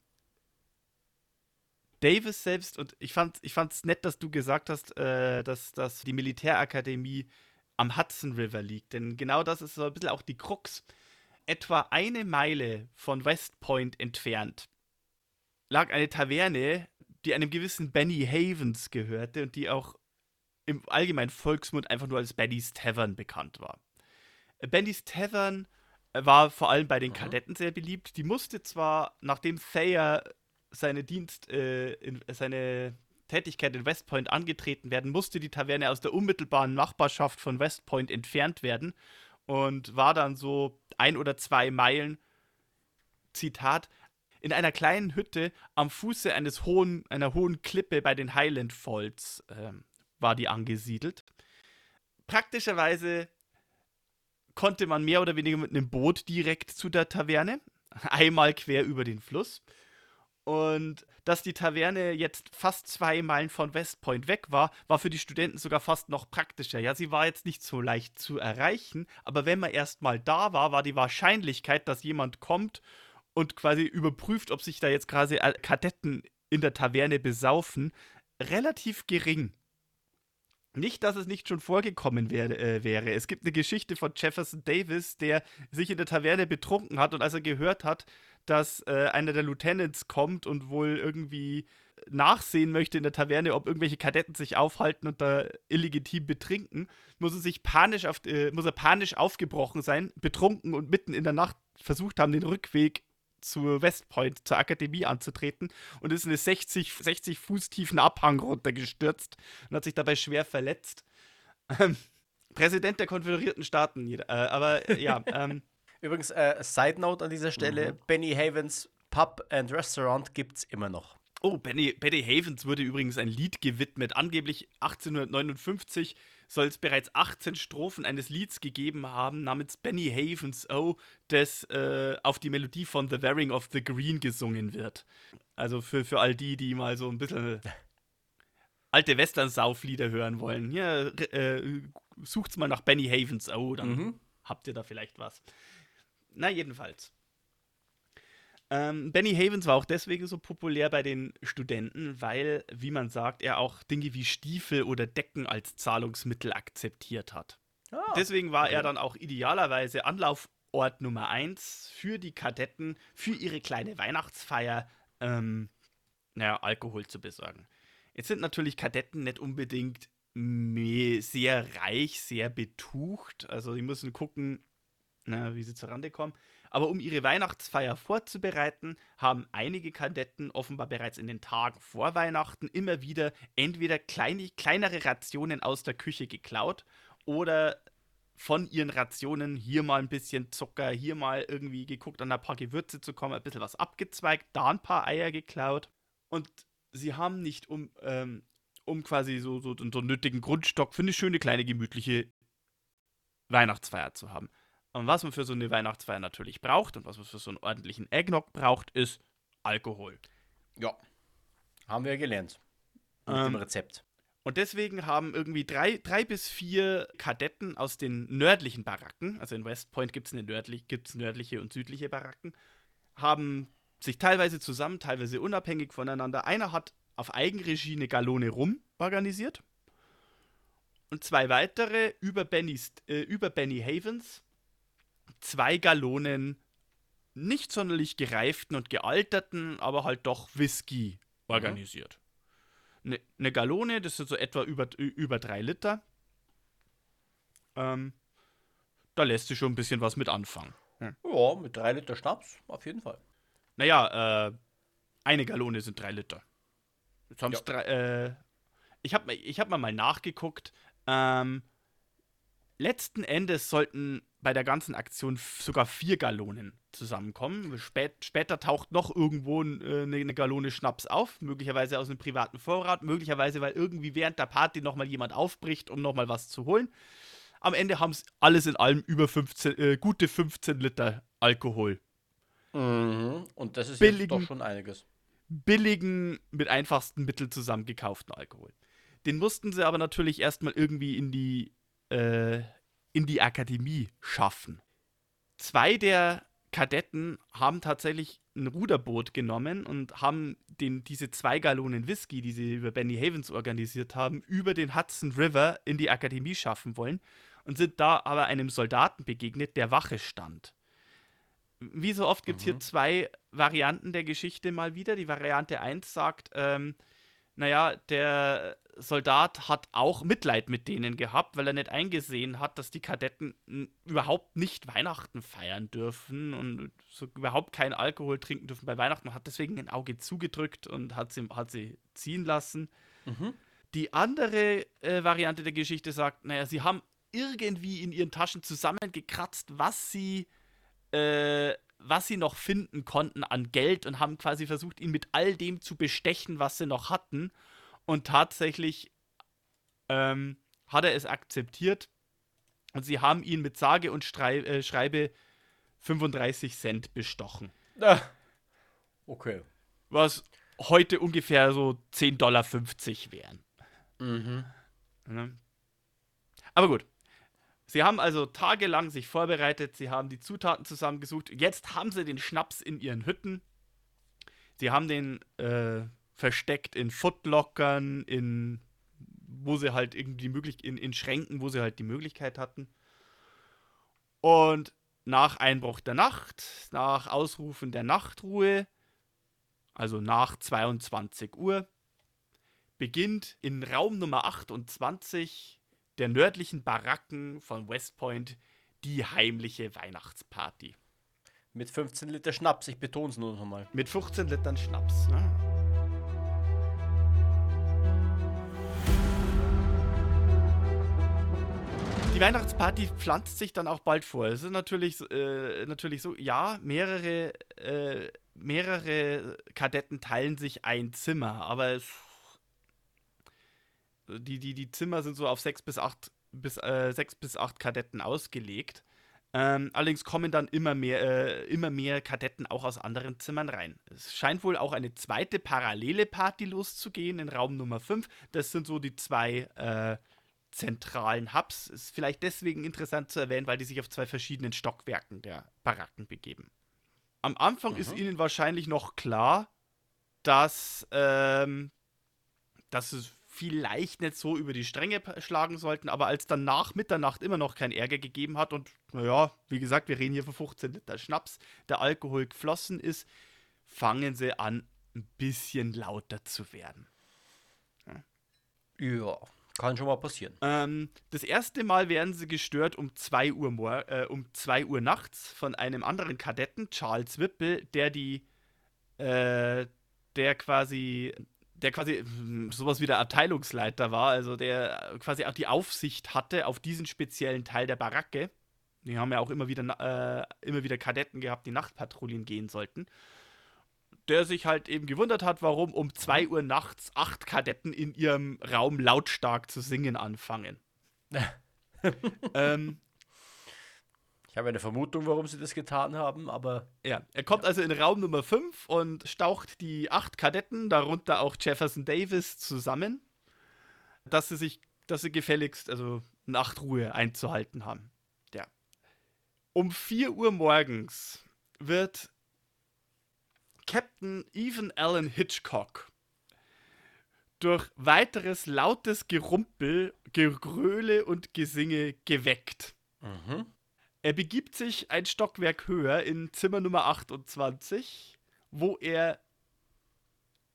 Davis selbst, und ich fand es ich fand's nett, dass du gesagt hast, äh, dass, dass die Militärakademie am Hudson River liegt. Denn genau das ist so ein bisschen auch die Krux. Etwa eine Meile von West Point entfernt lag eine Taverne, die einem gewissen Benny Havens gehörte und die auch im allgemeinen Volksmund einfach nur als Benny's Tavern bekannt war. Benny's Tavern war vor allem bei den mhm. Kadetten sehr beliebt. Die musste zwar, nachdem Thayer seine Dienst, äh, in, seine Tätigkeit in West Point angetreten werden, musste die Taverne aus der unmittelbaren Nachbarschaft von West Point entfernt werden und war dann so ein oder zwei Meilen, Zitat, in einer kleinen Hütte am Fuße eines hohen, einer hohen Klippe bei den Highland Falls äh, war die angesiedelt. Praktischerweise konnte man mehr oder weniger mit einem Boot direkt zu der Taverne, einmal quer über den Fluss. Und dass die Taverne jetzt fast zwei Meilen von West Point weg war, war für die Studenten sogar fast noch praktischer. Ja, sie war jetzt nicht so leicht zu erreichen, aber wenn man erstmal da war, war die Wahrscheinlichkeit, dass jemand kommt und quasi überprüft, ob sich da jetzt quasi Kadetten in der Taverne besaufen, relativ gering. Nicht, dass es nicht schon vorgekommen wär, äh, wäre. Es gibt eine Geschichte von Jefferson Davis, der sich in der Taverne betrunken hat und als er gehört hat, dass äh, einer der Lieutenants kommt und wohl irgendwie nachsehen möchte in der Taverne, ob irgendwelche Kadetten sich aufhalten und da illegitim betrinken, muss er sich panisch auf, äh, muss er panisch aufgebrochen sein, betrunken und mitten in der Nacht versucht haben, den Rückweg zur West Point, zur Akademie anzutreten und ist in eine 60, 60 Fuß tiefen Abhang runtergestürzt und hat sich dabei schwer verletzt. Ähm, Präsident der Konföderierten Staaten, äh, aber ja, ähm, Übrigens, äh, Side Note an dieser Stelle: Benny Havens Pub and Restaurant gibt's immer noch. Oh, Benny, Benny Havens wurde übrigens ein Lied gewidmet. Angeblich 1859 soll es bereits 18 Strophen eines Lieds gegeben haben namens Benny Havens Oh, das äh, auf die Melodie von The Wearing of the Green gesungen wird. Also für, für all die, die mal so ein bisschen alte Western-Sauflieder hören wollen. Ja, äh, sucht's mal nach Benny Havens Oh, dann Mhm. habt ihr da vielleicht was. Na, jedenfalls. Ähm, Benny Havens war auch deswegen so populär bei den Studenten, weil, wie man sagt, er auch Dinge wie Stiefel oder Decken als Zahlungsmittel akzeptiert hat. Ah, Deswegen war er okay. dann auch idealerweise Anlaufort Nummer eins für die Kadetten, für ihre kleine Weihnachtsfeier, ähm, naja, Alkohol zu besorgen. Jetzt sind natürlich Kadetten nicht unbedingt sehr reich, sehr betucht. Also die müssen gucken, na, wie sie zurande kommen. Aber um ihre Weihnachtsfeier vorzubereiten, haben einige Kadetten offenbar bereits in den Tagen vor Weihnachten immer wieder entweder kleine, kleinere Rationen aus der Küche geklaut oder von ihren Rationen hier mal ein bisschen Zucker, hier mal irgendwie geguckt, an ein paar Gewürze zu kommen, ein bisschen was abgezweigt, da ein paar Eier geklaut. Und sie haben nicht, um, ähm, um quasi so, so, so einen nötigen Grundstock für eine schöne, kleine, gemütliche Weihnachtsfeier zu haben. Und was man für so eine Weihnachtsfeier natürlich braucht und was man für so einen ordentlichen Eggnog braucht, ist Alkohol. Ja. Haben wir gelernt. Mit Ähm, dem Rezept. Und deswegen haben irgendwie drei, drei bis vier Kadetten aus den nördlichen Baracken, also in West Point gibt es nördlich, gibt's nördliche und südliche Baracken, haben sich teilweise zusammen, teilweise unabhängig voneinander. Einer hat auf Eigenregie eine Gallone Rum organisiert. Und zwei weitere über, Bennys, äh, über Benny Havens zwei Gallonen nicht sonderlich gereiften und gealterten, aber halt doch Whisky organisiert. Eine ne Gallone, das sind so etwa über, über drei Liter. Ähm, da lässt sich schon ein bisschen was mit anfangen. Ja, mit drei Liter Schnaps, auf jeden Fall. Naja, äh, eine Gallone sind drei Liter. Jetzt haben's Ja. drei, äh, ich habe ich hab mal, mal nachgeguckt. Ähm, letzten Endes sollten bei der ganzen Aktion sogar vier Gallonen zusammenkommen. Spät, später taucht noch irgendwo äh, eine, eine Gallone Schnaps auf, möglicherweise aus einem privaten Vorrat, möglicherweise weil irgendwie während der Party nochmal jemand aufbricht, um nochmal was zu holen. Am Ende haben es alles in allem über 15, äh, gute 15 Liter Alkohol Mhm. Und das ist Billigen- doch schon einiges. billigen, mit einfachsten Mitteln zusammengekauften Alkohol. Den mussten sie aber natürlich erstmal irgendwie in die, äh, in die Akademie schaffen. Zwei der Kadetten haben tatsächlich ein Ruderboot genommen und haben den, diese zwei Gallonen Whisky, die sie über Benny Havens organisiert haben, über den Hudson River in die Akademie schaffen wollen und sind da aber einem Soldaten begegnet, der Wache stand. Wie so oft gibt es hier zwei Varianten der Geschichte mal wieder. Die Variante 1 sagt, ähm, naja, der Soldat hat auch Mitleid mit denen gehabt, weil er nicht eingesehen hat, dass die Kadetten überhaupt nicht Weihnachten feiern dürfen und so überhaupt keinen Alkohol trinken dürfen bei Weihnachten. Hat deswegen ein Auge zugedrückt und hat sie, hat sie ziehen lassen. Mhm. Die andere äh, Variante der Geschichte sagt, naja, sie haben irgendwie in ihren Taschen zusammengekratzt, was sie, äh, was sie noch finden konnten an Geld und haben quasi versucht, ihn mit all dem zu bestechen, was sie noch hatten. Und tatsächlich ähm, hat er es akzeptiert und sie haben ihn mit sage und Strei äh, Schreibe 35 Cent bestochen. Ah. Okay. Was heute ungefähr so 10,50 Dollar wären. Mhm. Ne? Aber gut. Sie haben also tagelang sich vorbereitet, sie haben die Zutaten zusammengesucht. Jetzt haben sie den Schnaps in ihren Hütten. Sie haben den äh, versteckt in Footlockern, in wo sie halt irgendwie möglich in, in Schränken, wo sie halt die Möglichkeit hatten. Und nach Einbruch der Nacht, nach Ausrufen der Nachtruhe, also nach 22 Uhr, beginnt in Raum Nummer 28 der nördlichen Baracken von West Point die heimliche Weihnachtsparty. Mit 15 Liter Schnaps, ich betone es nur noch mal. Mit 15 Litern Schnaps. Ne? Die Weihnachtsparty pflanzt sich dann auch bald vor. Es ist natürlich, äh, natürlich so, ja, mehrere, äh, mehrere Kadetten teilen sich ein Zimmer, aber es, die, die, die Zimmer sind so auf sechs bis acht, bis, äh, sechs bis acht Kadetten ausgelegt. Ähm, allerdings kommen dann immer mehr, äh, immer mehr Kadetten auch aus anderen Zimmern rein. Es scheint wohl auch eine zweite parallele Party loszugehen in Raum Nummer 5. Das sind so die zwei äh, zentralen Hubs. Ist vielleicht deswegen interessant zu erwähnen, weil die sich auf zwei verschiedenen Stockwerken der Baracken begeben. Am Anfang mhm. ist ihnen wahrscheinlich noch klar, dass, ähm, dass es vielleicht nicht so über die Stränge schlagen sollten, aber als dann nach Mitternacht immer noch kein Ärger gegeben hat und, naja, wie gesagt, wir reden hier von 15 Liter Schnaps, der Alkohol geflossen ist, fangen sie an, ein bisschen lauter zu werden. Ja, ja kann schon mal passieren. Ähm, das erste Mal werden sie gestört um 2 Uhr, äh, um 2 Uhr nachts von einem anderen Kadetten, Charles Whipple, der die, äh, der quasi der quasi hm, sowas wie der Abteilungsleiter war, also der quasi auch die Aufsicht hatte auf diesen speziellen Teil der Baracke. Die haben ja auch immer wieder, äh, immer wieder Kadetten gehabt, die Nachtpatrouillen gehen sollten. Der sich halt eben gewundert hat, warum um 2 Uhr nachts acht Kadetten in ihrem Raum lautstark zu singen anfangen. ähm, ich habe eine Vermutung, warum sie das getan haben, aber. Ja, er kommt also in Raum Nummer 5 und staucht die acht Kadetten, darunter auch Jefferson Davis, zusammen, dass sie sich, dass sie gefälligst, also Nachtruhe einzuhalten haben. Ja. Um 4 Uhr morgens wird Captain Evan Allen Hitchcock durch weiteres lautes Gerumpel, Gegröle und Gesinge geweckt. Mhm. Er begibt sich ein Stockwerk höher in Zimmer Nummer 28, wo er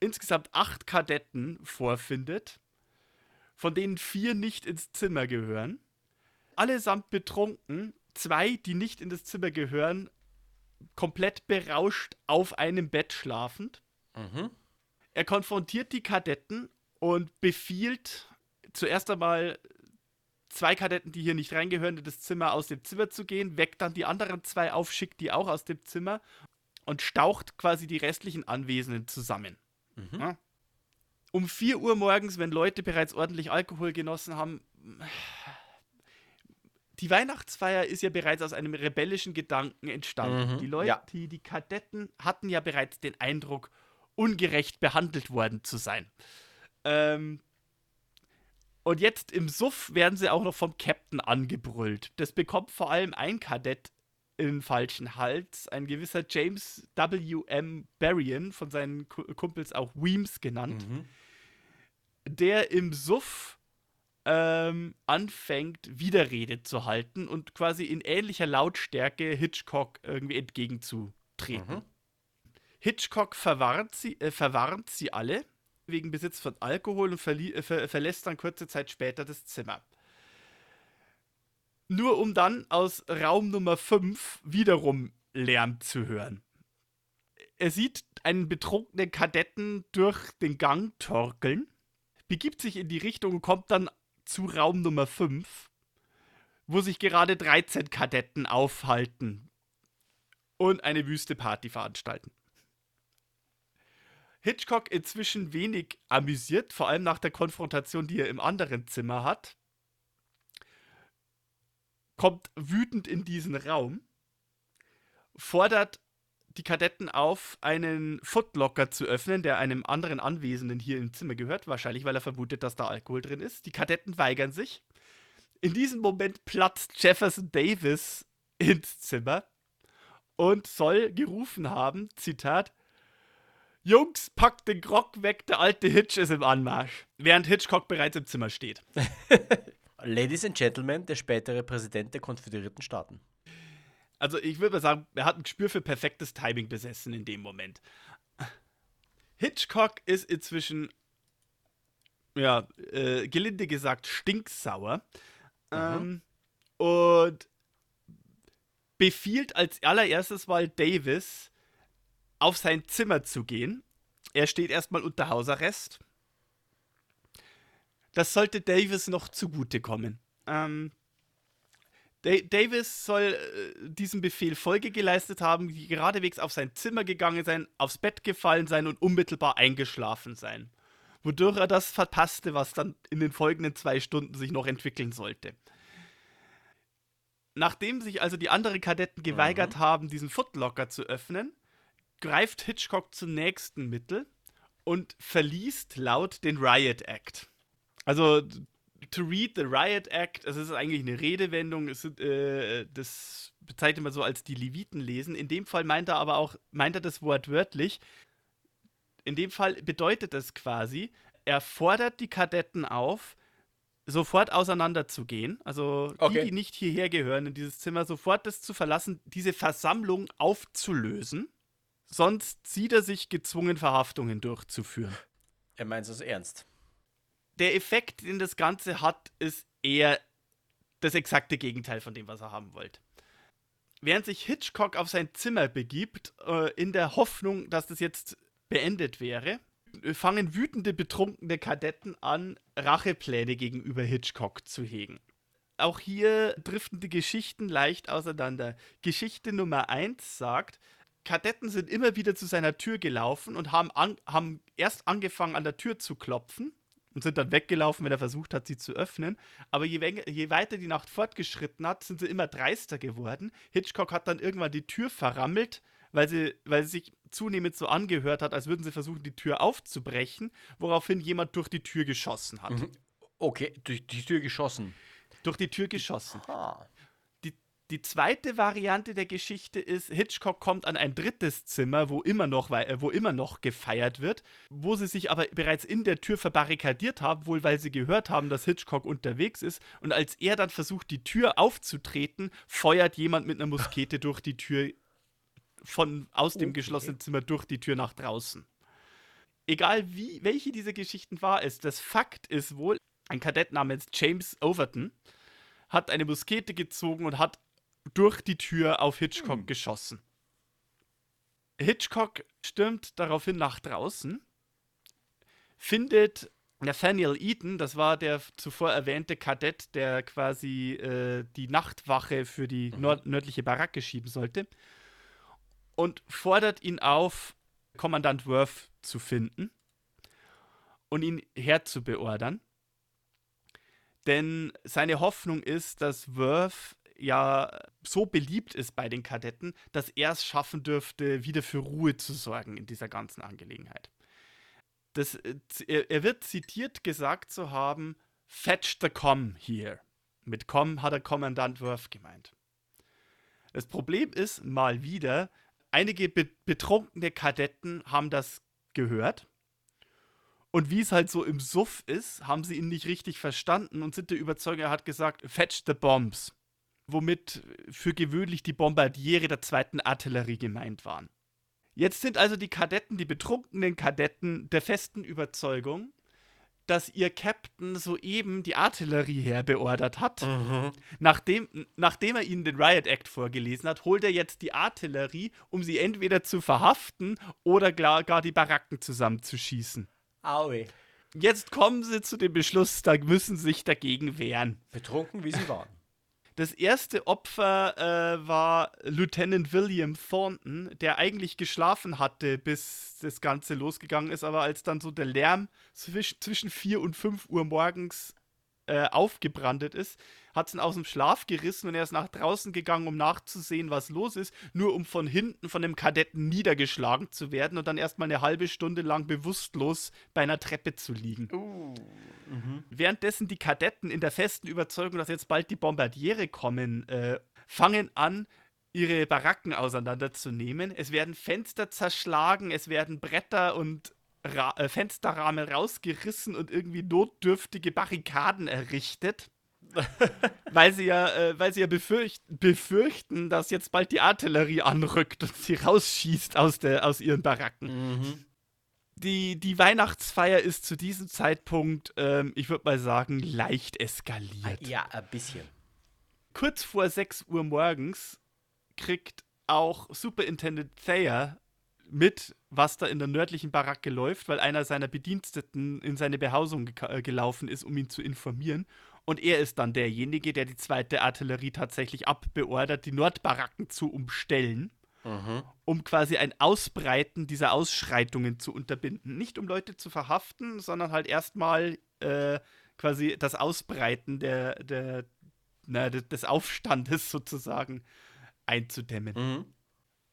insgesamt acht Kadetten vorfindet, von denen vier nicht ins Zimmer gehören. Allesamt betrunken, zwei, die nicht in das Zimmer gehören, komplett berauscht auf einem Bett schlafend. Mhm. Er konfrontiert die Kadetten und befiehlt zuerst einmal zwei Kadetten, die hier nicht reingehören, in das Zimmer aus dem Zimmer zu gehen, weckt dann die anderen zwei auf, schickt die auch aus dem Zimmer und staucht quasi die restlichen Anwesenden zusammen. Mhm. Ja? Um 4 Uhr morgens, wenn Leute bereits ordentlich Alkohol genossen haben, die Weihnachtsfeier ist ja bereits aus einem rebellischen Gedanken entstanden. Mhm, die Leute, ja. die, die Kadetten hatten ja bereits den Eindruck, ungerecht behandelt worden zu sein. Ähm, und jetzt im Suff werden sie auch noch vom Captain angebrüllt. Das bekommt vor allem ein Kadett in den falschen Hals, ein gewisser James W.M. Berrien, von seinen Kumpels auch Weems genannt, mhm. der im Suff ähm, anfängt, Widerrede zu halten und quasi in ähnlicher Lautstärke Hitchcock irgendwie entgegenzutreten. Mhm. Hitchcock verwarnt sie, äh, verwarnt sie alle wegen Besitz von Alkohol und äh, ver verlässt dann kurze Zeit später das Zimmer. Nur um dann aus Raum Nummer 5 wiederum Lärm zu hören. Er sieht einen betrunkenen Kadetten durch den Gang torkeln, begibt sich in die Richtung und kommt dann zu Raum Nummer 5, wo sich gerade 13 Kadetten aufhalten und eine wüste Party veranstalten. Hitchcock inzwischen wenig amüsiert, vor allem nach der Konfrontation, die er im anderen Zimmer hat. Kommt wütend in diesen Raum, fordert die Kadetten auf, einen Footlocker zu öffnen, der einem anderen Anwesenden hier im Zimmer gehört, wahrscheinlich weil er vermutet, dass da Alkohol drin ist. Die Kadetten weigern sich. In diesem Moment platzt Jefferson Davis ins Zimmer und soll gerufen haben, Zitat, Jungs, packt den Grog weg, der alte Hitch ist im Anmarsch. Während Hitchcock bereits im Zimmer steht. Ladies and Gentlemen, der spätere Präsident der Konföderierten Staaten. Also ich würde mal sagen, er hat ein Gespür für perfektes Timing besessen in dem Moment. Hitchcock ist inzwischen, ja, äh, gelinde gesagt, stinksauer. Mhm. Ähm, und befiehlt als allererstes mal Davis, auf sein Zimmer zu gehen. Er steht erstmal unter Hausarrest. Das sollte Davis noch zugutekommen. Ähm, Davis soll äh, diesem Befehl Folge geleistet haben, geradewegs auf sein Zimmer gegangen sein, aufs Bett gefallen sein und unmittelbar eingeschlafen sein. Wodurch er das verpasste, was dann in den folgenden zwei Stunden sich noch entwickeln sollte. Nachdem sich also die anderen Kadetten geweigert mhm. haben, diesen Footlocker zu öffnen, greift Hitchcock zum nächsten Mittel und verliest laut den Riot Act. Also to read the Riot Act, das ist eigentlich eine Redewendung, es äh, das bezeichnet man so als die Leviten lesen. In dem Fall meint er aber auch, meint er das Wort wörtlich. In dem Fall bedeutet das quasi, er fordert die Kadetten auf, sofort auseinanderzugehen. Also okay. die, die nicht hierher gehören, in dieses Zimmer, sofort das zu verlassen, diese Versammlung aufzulösen. Sonst sieht er sich gezwungen, Verhaftungen durchzuführen. Er meint es ernst der Effekt, den das Ganze hat, ist eher das exakte Gegenteil von dem, was er haben wollte. Während sich Hitchcock auf sein Zimmer begibt, äh, in der Hoffnung, dass das jetzt beendet wäre, fangen wütende, betrunkene Kadetten an, Rachepläne gegenüber Hitchcock zu hegen. Auch hier driften die Geschichten leicht auseinander. Geschichte Nummer 1 sagt, Kadetten sind immer wieder zu seiner Tür gelaufen und haben, an, haben erst angefangen, an der Tür zu klopfen und sind dann weggelaufen, wenn er versucht hat, sie zu öffnen. Aber je, je, weiter die Nacht fortgeschritten hat, sind sie immer dreister geworden. Hitchcock hat dann irgendwann die Tür verrammelt, weil sie, weil sie sich zunehmend so angehört hat, als würden sie versuchen, die Tür aufzubrechen, woraufhin jemand durch die Tür geschossen hat. Mhm. Okay, durch die Tür geschossen. Durch die Tür geschossen. Aha. Die zweite Variante der Geschichte ist, Hitchcock kommt an ein drittes Zimmer, wo immer noch, äh, wo immer noch gefeiert wird, wo sie sich aber bereits in der Tür verbarrikadiert haben, wohl weil sie gehört haben, dass Hitchcock unterwegs ist. Und als er dann versucht, die Tür aufzutreten, feuert jemand mit einer Muskete durch die Tür von aus dem okay. geschlossenen Zimmer durch die Tür nach draußen. Egal wie, welche dieser Geschichten wahr ist, das Fakt ist wohl, ein Kadett namens James Overton hat eine Muskete gezogen und hat durch die Tür auf Hitchcock hm. geschossen. Hitchcock stürmt daraufhin nach draußen, findet Nathaniel Eaton, das war der zuvor erwähnte Kadett, der quasi äh, die Nachtwache für die mhm. nord nördliche Baracke schieben sollte, und fordert ihn auf, Kommandant Worth zu finden und ihn herzubeordern. Denn seine Hoffnung ist, dass Worth ja so beliebt ist bei den Kadetten, dass er es schaffen dürfte, wieder für Ruhe zu sorgen in dieser ganzen Angelegenheit. Das, äh, er, wird zitiert gesagt zu haben, fetch the com here. Mit com hat er Kommandant Worth gemeint. Das Problem ist mal wieder, einige be betrunkene Kadetten haben das gehört. Und wie es halt so im Suff ist, haben sie ihn nicht richtig verstanden und sind der Überzeugung, er hat gesagt, fetch the bombs womit für gewöhnlich die Bombardiere der zweiten Artillerie gemeint waren. Jetzt sind also die Kadetten, die betrunkenen Kadetten, der festen Überzeugung, dass ihr Captain soeben die Artillerie herbeordert hat. Mhm. Nachdem, nachdem er ihnen den Riot Act vorgelesen hat, holt er jetzt die Artillerie, um sie entweder zu verhaften oder gar die Baracken zusammenzuschießen. Aue. Jetzt kommen sie zu dem Beschluss, da müssen sie sich dagegen wehren. Betrunken, wie sie waren. Das erste Opfer äh, war Lieutenant William Thornton, der eigentlich geschlafen hatte, bis das Ganze losgegangen ist, aber als dann so der Lärm zwischen, zwischen 4 und 5 Uhr morgens äh, aufgebrandet ist, hat es ihn aus dem Schlaf gerissen und er ist nach draußen gegangen, um nachzusehen, was los ist, nur um von hinten von dem Kadetten niedergeschlagen zu werden und dann erstmal eine halbe Stunde lang bewusstlos bei einer Treppe zu liegen. Uh, mhm. Währenddessen die Kadetten in der festen Überzeugung, dass jetzt bald die Bombardiere kommen, äh, fangen an, ihre Baracken auseinanderzunehmen. Es werden Fenster zerschlagen, es werden Bretter und Ra äh, Fensterrahmen rausgerissen und irgendwie notdürftige Barrikaden errichtet. weil sie ja, äh, weil sie ja befürcht, befürchten, dass jetzt bald die Artillerie anrückt und sie rausschießt aus, der, aus ihren Baracken. Mhm. Die, die Weihnachtsfeier ist zu diesem Zeitpunkt, ähm, ich würde mal sagen, leicht eskaliert. Ja, ein bisschen. Kurz vor 6 Uhr morgens kriegt auch Superintendent Thayer mit, was da in der nördlichen Baracke läuft, weil einer seiner Bediensteten in seine Behausung ge äh, gelaufen ist, um ihn zu informieren. Und er ist dann derjenige, der die zweite Artillerie tatsächlich abbeordert, die Nordbaracken zu umstellen, Mhm. um quasi ein Ausbreiten dieser Ausschreitungen zu unterbinden. Nicht um Leute zu verhaften, sondern halt erstmal äh, quasi das Ausbreiten der, der, na, de- des Aufstandes sozusagen einzudämmen. Mhm.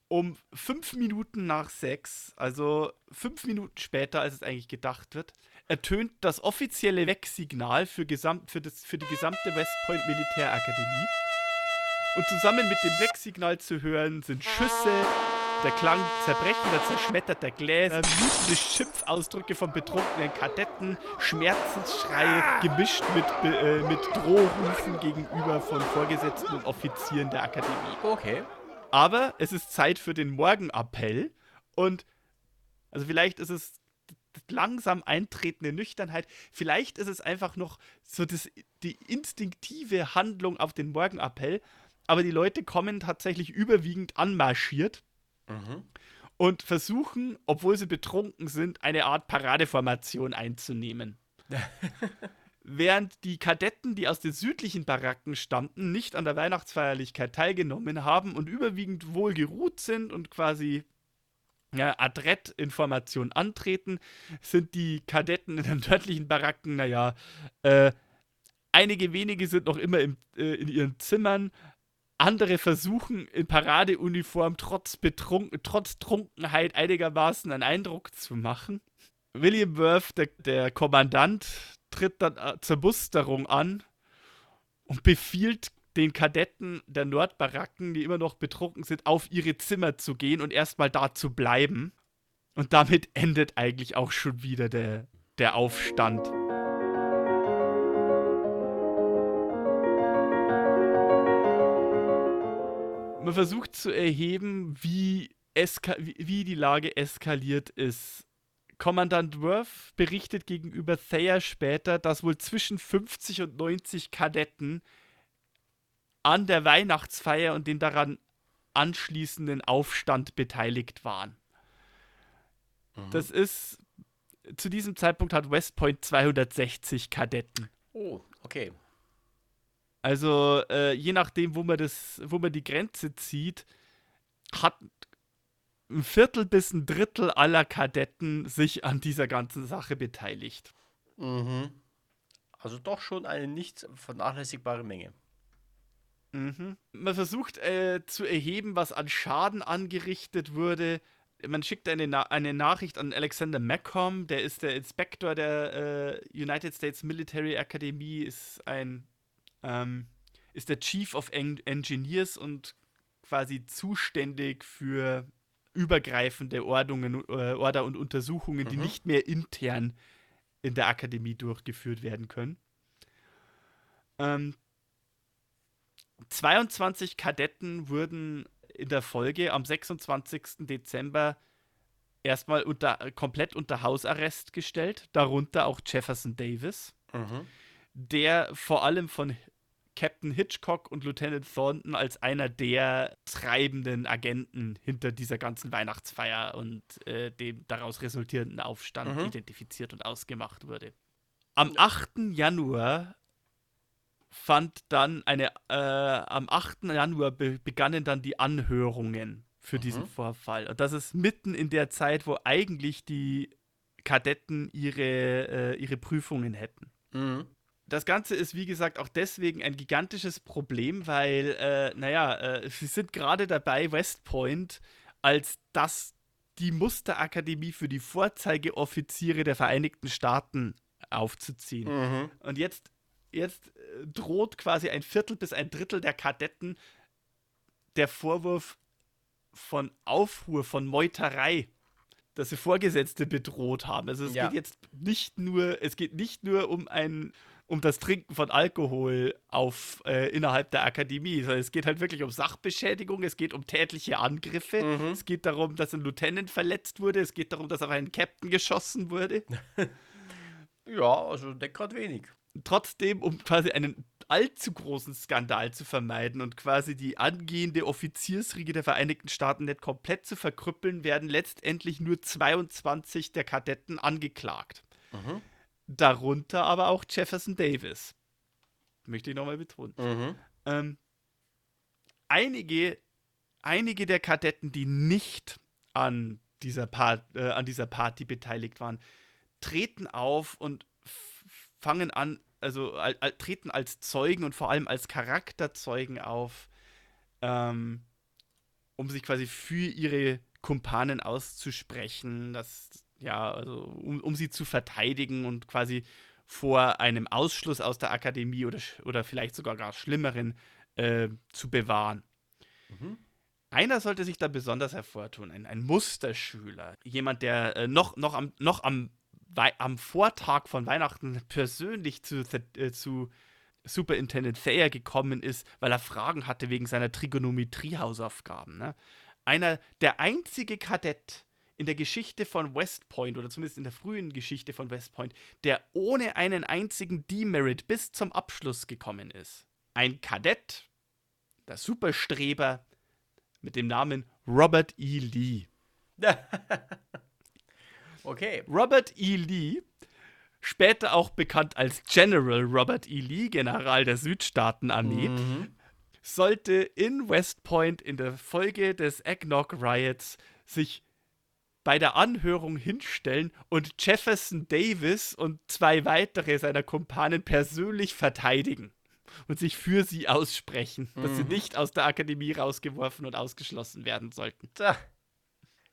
Um fünf Minuten nach sechs, also fünf Minuten später, als es eigentlich gedacht wird, ertönt das offizielle Wegsignal für, gesamt, für, das, für die gesamte West Point Militärakademie. Und zusammen mit dem Wegsignal zu hören sind Schüsse, der Klang zerbrechender, zerschmetterter Gläser, wütende Schimpfausdrücke von betrunkenen Kadetten, Schmerzensschreie gemischt mit, äh, mit Drohrufen gegenüber von Vorgesetzten und Offizieren der Akademie. Okay. Aber es ist Zeit für den Morgenappell und also vielleicht ist es langsam eintretende Nüchternheit, vielleicht ist es einfach noch so das, die instinktive Handlung auf den Morgenappell, aber die Leute kommen tatsächlich überwiegend anmarschiert Mhm. und versuchen, obwohl sie betrunken sind, eine Art Paradeformation einzunehmen. Während die Kadetten, die aus den südlichen Baracken stammten, nicht an der Weihnachtsfeierlichkeit teilgenommen haben und überwiegend wohl geruht sind und quasi ja, adrett in Formation antreten, sind die Kadetten in den nördlichen Baracken, naja, äh, einige wenige sind noch immer im, äh, in ihren Zimmern, andere versuchen in Paradeuniform trotz, Betrunken, trotz Trunkenheit einigermaßen einen Eindruck zu machen. William Worth, der, der Kommandant, tritt dann äh, zur Musterung an und befiehlt den Kadetten der Nordbaracken, die immer noch betrunken sind, auf ihre Zimmer zu gehen und erstmal da zu bleiben. Und damit endet eigentlich auch schon wieder der, der Aufstand. Man versucht zu erheben, wie, wie die Lage eskaliert ist. Kommandant Worth berichtet gegenüber Thayer später, dass wohl zwischen 50 und 90 Kadetten an der Weihnachtsfeier und den daran anschließenden Aufstand beteiligt waren. Das ist, zu diesem Zeitpunkt hat West Point 260 Kadetten. Oh, okay. Also äh, je nachdem, wo man das, wo man die Grenze zieht, hat ein Viertel bis ein Drittel aller Kadetten sich an dieser ganzen Sache beteiligt. Mhm. Also doch schon eine nicht vernachlässigbare Menge. Mhm. Man versucht äh, zu erheben, was an Schaden angerichtet wurde. Man schickt eine, Na eine Nachricht an Alexander Macomb, der ist der Inspektor der äh, United States Military Academy, ist ein ähm, ist der Chief of En Engineers und quasi zuständig für übergreifende Ordnungen, äh, Order und Untersuchungen, die Mhm. nicht mehr intern in der Akademie durchgeführt werden können. Ähm, 22 Kadetten wurden in der Folge am 26. Dezember erstmal unter, komplett unter Hausarrest gestellt, darunter auch Jefferson Davis, Mhm. der vor allem von Captain Hitchcock und Lieutenant Thornton als einer der treibenden Agenten hinter dieser ganzen Weihnachtsfeier und äh, dem daraus resultierenden Aufstand Mhm. identifiziert und ausgemacht wurde. Am 8. Januar fand dann eine, äh, am 8. Januar be begannen dann die Anhörungen für diesen Mhm. Vorfall. Und das ist mitten in der Zeit, wo eigentlich die Kadetten ihre, äh, ihre Prüfungen hätten. Mhm. Das Ganze ist, wie gesagt, auch deswegen ein gigantisches Problem, weil, äh, naja, äh, sie sind gerade dabei, West Point als das die Musterakademie für die Vorzeigeoffiziere der Vereinigten Staaten aufzuziehen. Mhm. Und jetzt, jetzt äh, droht quasi ein Viertel bis ein Drittel der Kadetten der Vorwurf von Aufruhr, von Meuterei, dass sie Vorgesetzte bedroht haben. Also es Ja. geht jetzt nicht nur, es geht nicht nur um ein um das Trinken von Alkohol auf äh, innerhalb der Akademie, sondern es geht halt wirklich um Sachbeschädigung, es geht um tätliche Angriffe, Mhm. es geht darum, dass ein Lieutenant verletzt wurde, es geht darum, dass auf einen Captain geschossen wurde. Ja, also deckt gerade wenig. Trotzdem, um quasi einen allzu großen Skandal zu vermeiden und quasi die angehende Offiziersriege der Vereinigten Staaten nicht komplett zu verkrüppeln, werden letztendlich nur 22 der Kadetten angeklagt. Mhm. Darunter aber auch Jefferson Davis. Möchte ich nochmal betonen. Mhm. Ähm, einige, einige der Kadetten, die nicht an dieser, Part, äh, an dieser Party beteiligt waren, treten auf und fangen an, also al, al, treten als Zeugen und vor allem als Charakterzeugen auf, ähm, um sich quasi für ihre Kumpanen auszusprechen, das, ja, also um, um sie zu verteidigen und quasi vor einem Ausschluss aus der Akademie oder, oder vielleicht sogar gar schlimmeren äh, zu bewahren. Mhm. Einer sollte sich da besonders hervortun, ein, ein Musterschüler, jemand, der äh, noch, noch, am, noch am am Vortag von Weihnachten persönlich zu, äh, zu Superintendent Thayer gekommen ist, weil er Fragen hatte wegen seiner Trigonometrie-Hausaufgaben. Ne? Einer, der einzige Kadett in der Geschichte von West Point, oder zumindest in der frühen Geschichte von West Point, der ohne einen einzigen Demerit bis zum Abschluss gekommen ist. Ein Kadett, der Superstreber mit dem Namen Robert E. Lee. Okay. Robert E. Lee, später auch bekannt als General Robert E. Lee, General der Südstaatenarmee, mhm. sollte in West Point in der Folge des Eggnog Riots sich bei der Anhörung hinstellen und Jefferson Davis und zwei weitere seiner Kumpanen persönlich verteidigen und sich für sie aussprechen, mhm. dass sie mhm. nicht aus der Akademie rausgeworfen und ausgeschlossen werden sollten. Da.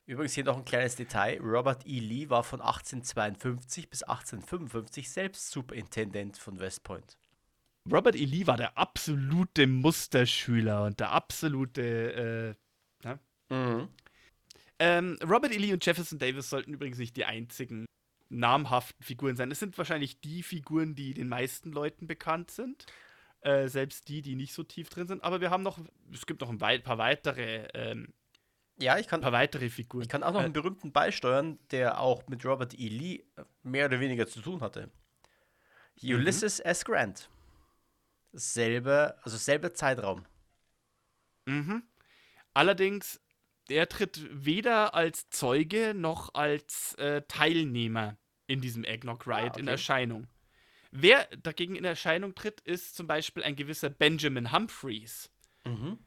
Übrigens hier noch ein kleines Detail. Robert E. Lee war von 1852 bis 1855 selbst Superintendent von West Point. Robert E. Lee war der absolute Musterschüler und der absolute. Äh, ne? mhm. ähm, Robert E. Lee und Jefferson Davis sollten übrigens nicht die einzigen namhaften Figuren sein. Es sind wahrscheinlich die Figuren, die den meisten Leuten bekannt sind. Äh, selbst die, die nicht so tief drin sind. Aber wir haben noch, es gibt noch ein paar weitere ähm, ja, ich kann. Ein paar weitere Figuren. Ich kann auch noch einen berühmten beisteuern, der auch mit Robert E. Lee mehr oder weniger zu tun hatte. Mhm. Ulysses S. Grant. Selbe, also selber Zeitraum. Mhm. Allerdings, der tritt weder als Zeuge noch als äh, Teilnehmer in diesem Eggnog Riot ah, okay. in Erscheinung. Wer dagegen in Erscheinung tritt, ist zum Beispiel ein gewisser Benjamin Humphreys. Mhm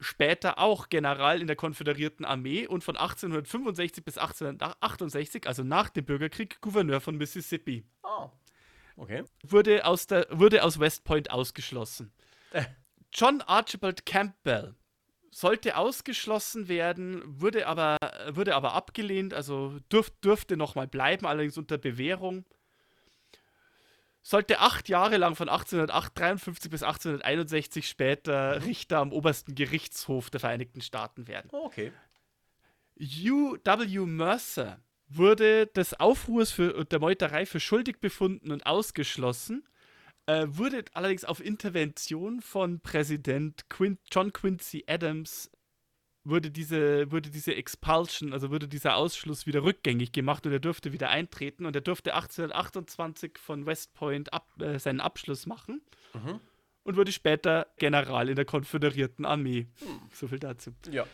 später auch General in der konföderierten Armee und von 1865 bis 1868, also nach dem Bürgerkrieg, Gouverneur von Mississippi. Oh. Okay. Wurde aus, der, wurde aus West Point ausgeschlossen. Äh. John Archibald Campbell sollte ausgeschlossen werden, wurde aber, wurde aber abgelehnt, also durf, durfte nochmal bleiben, allerdings unter Bewährung sollte acht Jahre lang von 1853 bis 1861 später Richter am obersten Gerichtshof der Vereinigten Staaten werden. Oh, okay. U.W. Mercer wurde des Aufruhrs für, und der Meuterei für schuldig befunden und ausgeschlossen, äh, wurde allerdings auf Intervention von Präsident Quin John Quincy Adams wurde diese, wurde diese Expulsion, also wurde dieser Ausschluss wieder rückgängig gemacht und er durfte wieder eintreten und er durfte 1828 von West Point ab, äh, seinen Abschluss machen mhm. und wurde später General in der konföderierten Armee. Mhm. So viel dazu. Ja.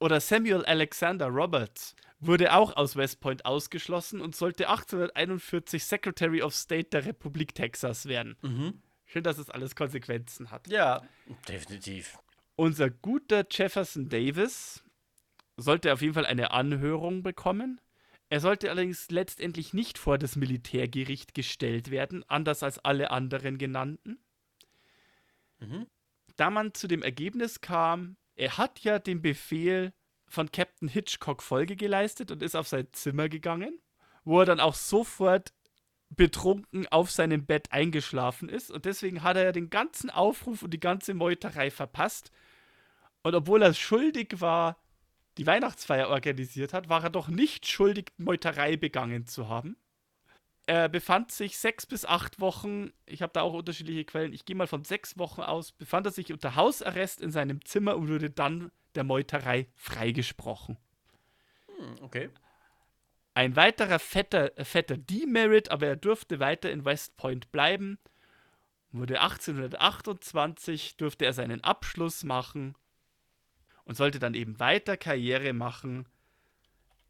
Oder Samuel Alexander Roberts wurde auch aus West Point ausgeschlossen und sollte 1841 Secretary of State der Republik Texas werden. Mhm. Schön, dass es alles Konsequenzen hat. Ja, definitiv. Unser guter Jefferson Davis sollte auf jeden Fall eine Anhörung bekommen. Er sollte allerdings letztendlich nicht vor das Militärgericht gestellt werden, anders als alle anderen genannten. Mhm. Da man zu dem Ergebnis kam, er hat ja den Befehl von Captain Hitchcock Folge geleistet und ist auf sein Zimmer gegangen, wo er dann auch sofort betrunken auf seinem Bett eingeschlafen ist. Und deswegen hat er ja den ganzen Aufruf und die ganze Meuterei verpasst und obwohl er schuldig war, die Weihnachtsfeier organisiert hat, war er doch nicht schuldig, Meuterei begangen zu haben. Er befand sich sechs bis acht Wochen, ich habe da auch unterschiedliche Quellen, ich gehe mal von sechs Wochen aus, befand er sich unter Hausarrest in seinem Zimmer und wurde dann der Meuterei freigesprochen. Hm, okay. Ein weiterer fetter, fetter Demerit, aber er durfte weiter in West Point bleiben wurde 1828, durfte er seinen Abschluss machen und sollte dann eben weiter Karriere machen.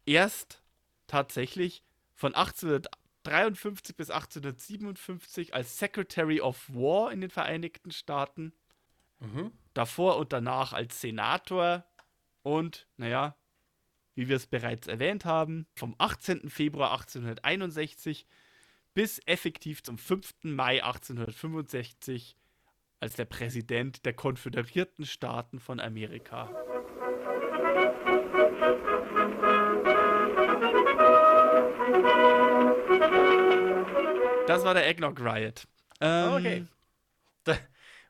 Erst tatsächlich von 1853 bis 1857 als Secretary of War in den Vereinigten Staaten. Mhm. Davor und danach als Senator und, naja, wie wir es bereits erwähnt haben, vom 18. Februar 1861 bis effektiv zum 5. Mai 1865 als der Präsident der Konföderierten Staaten von Amerika. Das war der Eggnog Riot. Ähm, Okay. Da,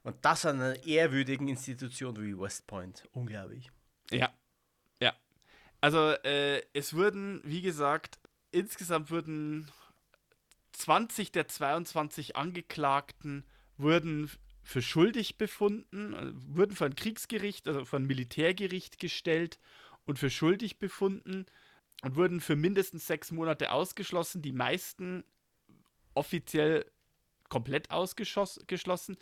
und das an einer ehrwürdigen Institution wie West Point. Unglaublich. Ja. Ja. Also, äh, es wurden, wie gesagt, insgesamt wurden 20 der 22 Angeklagten wurden für schuldig befunden, äh, wurden vor ein Kriegsgericht, also vor ein Militärgericht gestellt und für schuldig befunden und wurden für mindestens sechs Monate ausgeschlossen. Die meisten offiziell komplett ausgeschlossen.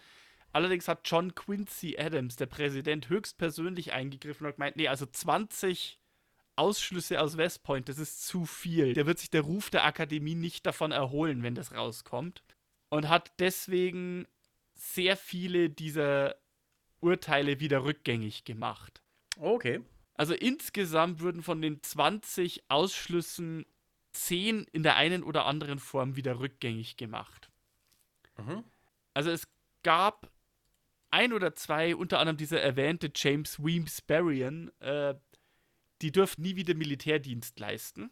Allerdings hat John Quincy Adams, der Präsident, höchstpersönlich eingegriffen und gemeint, nee, also 20 Ausschlüsse aus West Point, das ist zu viel. Der wird sich der Ruf der Akademie nicht davon erholen, wenn das rauskommt. Und hat deswegen sehr viele dieser Urteile wieder rückgängig gemacht. Okay. Also insgesamt wurden von den 20 Ausschlüssen 10 in der einen oder anderen Form wieder rückgängig gemacht. Mhm. Also es gab ein oder zwei, unter anderem dieser erwähnte James Weems Berrien, äh, die dürften nie wieder Militärdienst leisten.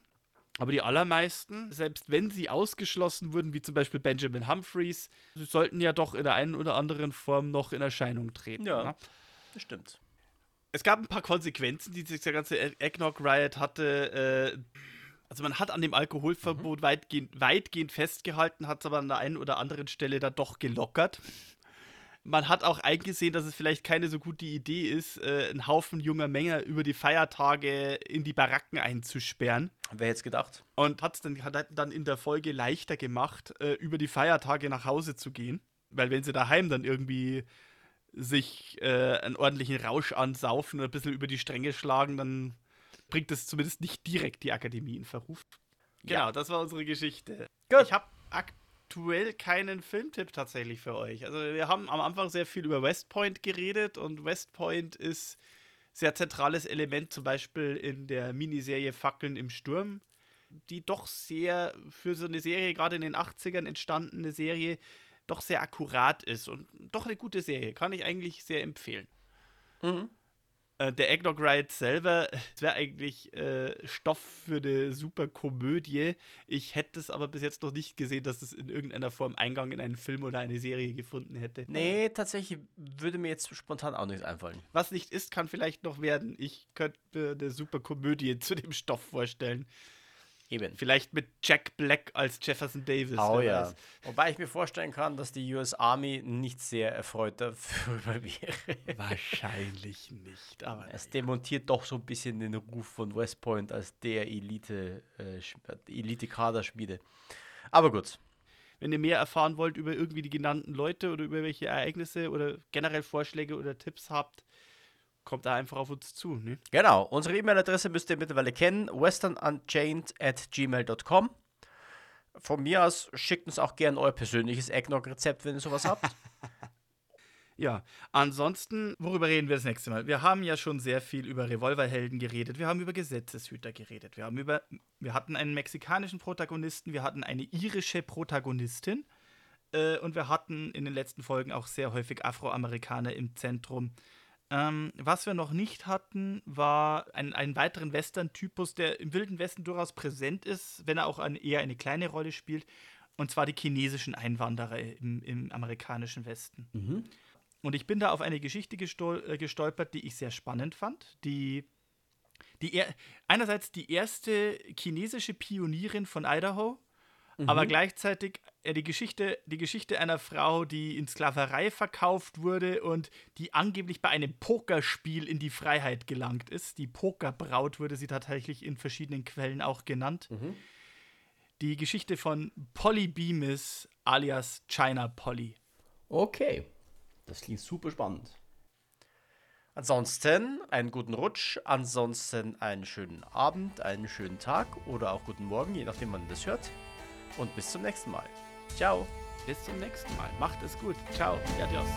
Aber die allermeisten, selbst wenn sie ausgeschlossen wurden, wie zum Beispiel Benjamin Humphreys, sollten ja doch in der einen oder anderen Form noch in Erscheinung treten. Ja. ne? Das stimmt. Es gab ein paar Konsequenzen, die dieser ganze Eggnog Riot hatte. Äh, also man hat an dem Alkoholverbot weitgehend, weitgehend festgehalten, hat es aber an der einen oder anderen Stelle da doch gelockert. Man hat auch eingesehen, dass es vielleicht keine so gute Idee ist, äh, einen Haufen junger Menge über die Feiertage in die Baracken einzusperren. Wer hätte es gedacht? Und hat es dann, hat dann in der Folge leichter gemacht, äh, über die Feiertage nach Hause zu gehen. Weil wenn sie daheim dann irgendwie sich äh, einen ordentlichen Rausch ansaufen und ein bisschen über die Stränge schlagen, dann bringt das zumindest nicht direkt die Akademie in Verruf. Genau, Ja. das war unsere Geschichte. Gut. Ich habe aktuell keinen Filmtipp tatsächlich für euch. Also wir haben am Anfang sehr viel über West Point geredet und West Point ist sehr zentrales Element, zum Beispiel in der Miniserie Fackeln im Sturm, die doch sehr für so eine Serie, gerade in den 80ern entstandene Serie, doch sehr akkurat ist und doch eine gute Serie. Kann ich eigentlich sehr empfehlen. Mhm. Äh, der Eggnog Riot selber, wäre eigentlich äh, Stoff für eine super Komödie. Ich hätte es aber bis jetzt noch nicht gesehen, dass es in irgendeiner Form Eingang in einen Film oder eine Serie gefunden hätte. Nee, tatsächlich würde mir jetzt spontan auch nichts einfallen. Was nicht ist, kann vielleicht noch werden. Ich könnte mir eine super Komödie zu dem Stoff vorstellen. Eben. Vielleicht mit Jack Black als Jefferson Davis. Oh ja. weiß. Wobei ich mir vorstellen kann, dass die US Army nicht sehr erfreut darüber wäre. Wahrscheinlich nicht, aber Es demontiert doch so ein bisschen den Ruf von West Point als der Elite, äh, Sch- Elite-Kaderschmiede. Aber gut. Wenn ihr mehr erfahren wollt über irgendwie die genannten Leute oder über welche Ereignisse oder generell Vorschläge oder Tipps habt, kommt da einfach auf uns zu. Ne? Genau. Unsere E-Mail-Adresse müsst ihr mittlerweile kennen: westernunchained at gmail.com. Von mir aus schickt uns auch gerne euer persönliches Eggnog-Rezept, wenn ihr sowas habt. Ja, ansonsten, worüber reden wir das nächste Mal? Wir haben ja schon sehr viel über Revolverhelden geredet, wir haben über Gesetzeshüter geredet, wir haben über, wir hatten einen mexikanischen Protagonisten, wir hatten eine irische Protagonistin äh, und wir hatten in den letzten Folgen auch sehr häufig Afroamerikaner im Zentrum. Ähm, was wir noch nicht hatten, war ein, einen weiteren Western-Typus, der im Wilden Westen durchaus präsent ist, wenn er auch ein, eher eine kleine Rolle spielt, und zwar die chinesischen Einwanderer im, im amerikanischen Westen. Und ich bin da auf eine Geschichte gestol äh, gestolpert, die ich sehr spannend fand. Die, die er einerseits die erste chinesische Pionierin von Idaho, aber gleichzeitig äh, die, Geschichte, die Geschichte einer Frau, die in Sklaverei verkauft wurde und die angeblich bei einem Pokerspiel in die Freiheit gelangt ist. Die Pokerbraut wurde sie tatsächlich in verschiedenen Quellen auch genannt. Die Geschichte von Polly Bemis alias China Polly. Okay. Das klingt super spannend. Ansonsten einen guten Rutsch, ansonsten einen schönen Abend, einen schönen Tag oder auch guten Morgen, je nachdem man das hört. Und bis zum nächsten Mal. Ciao. Bis zum nächsten Mal. Macht es gut. Ciao. Adios.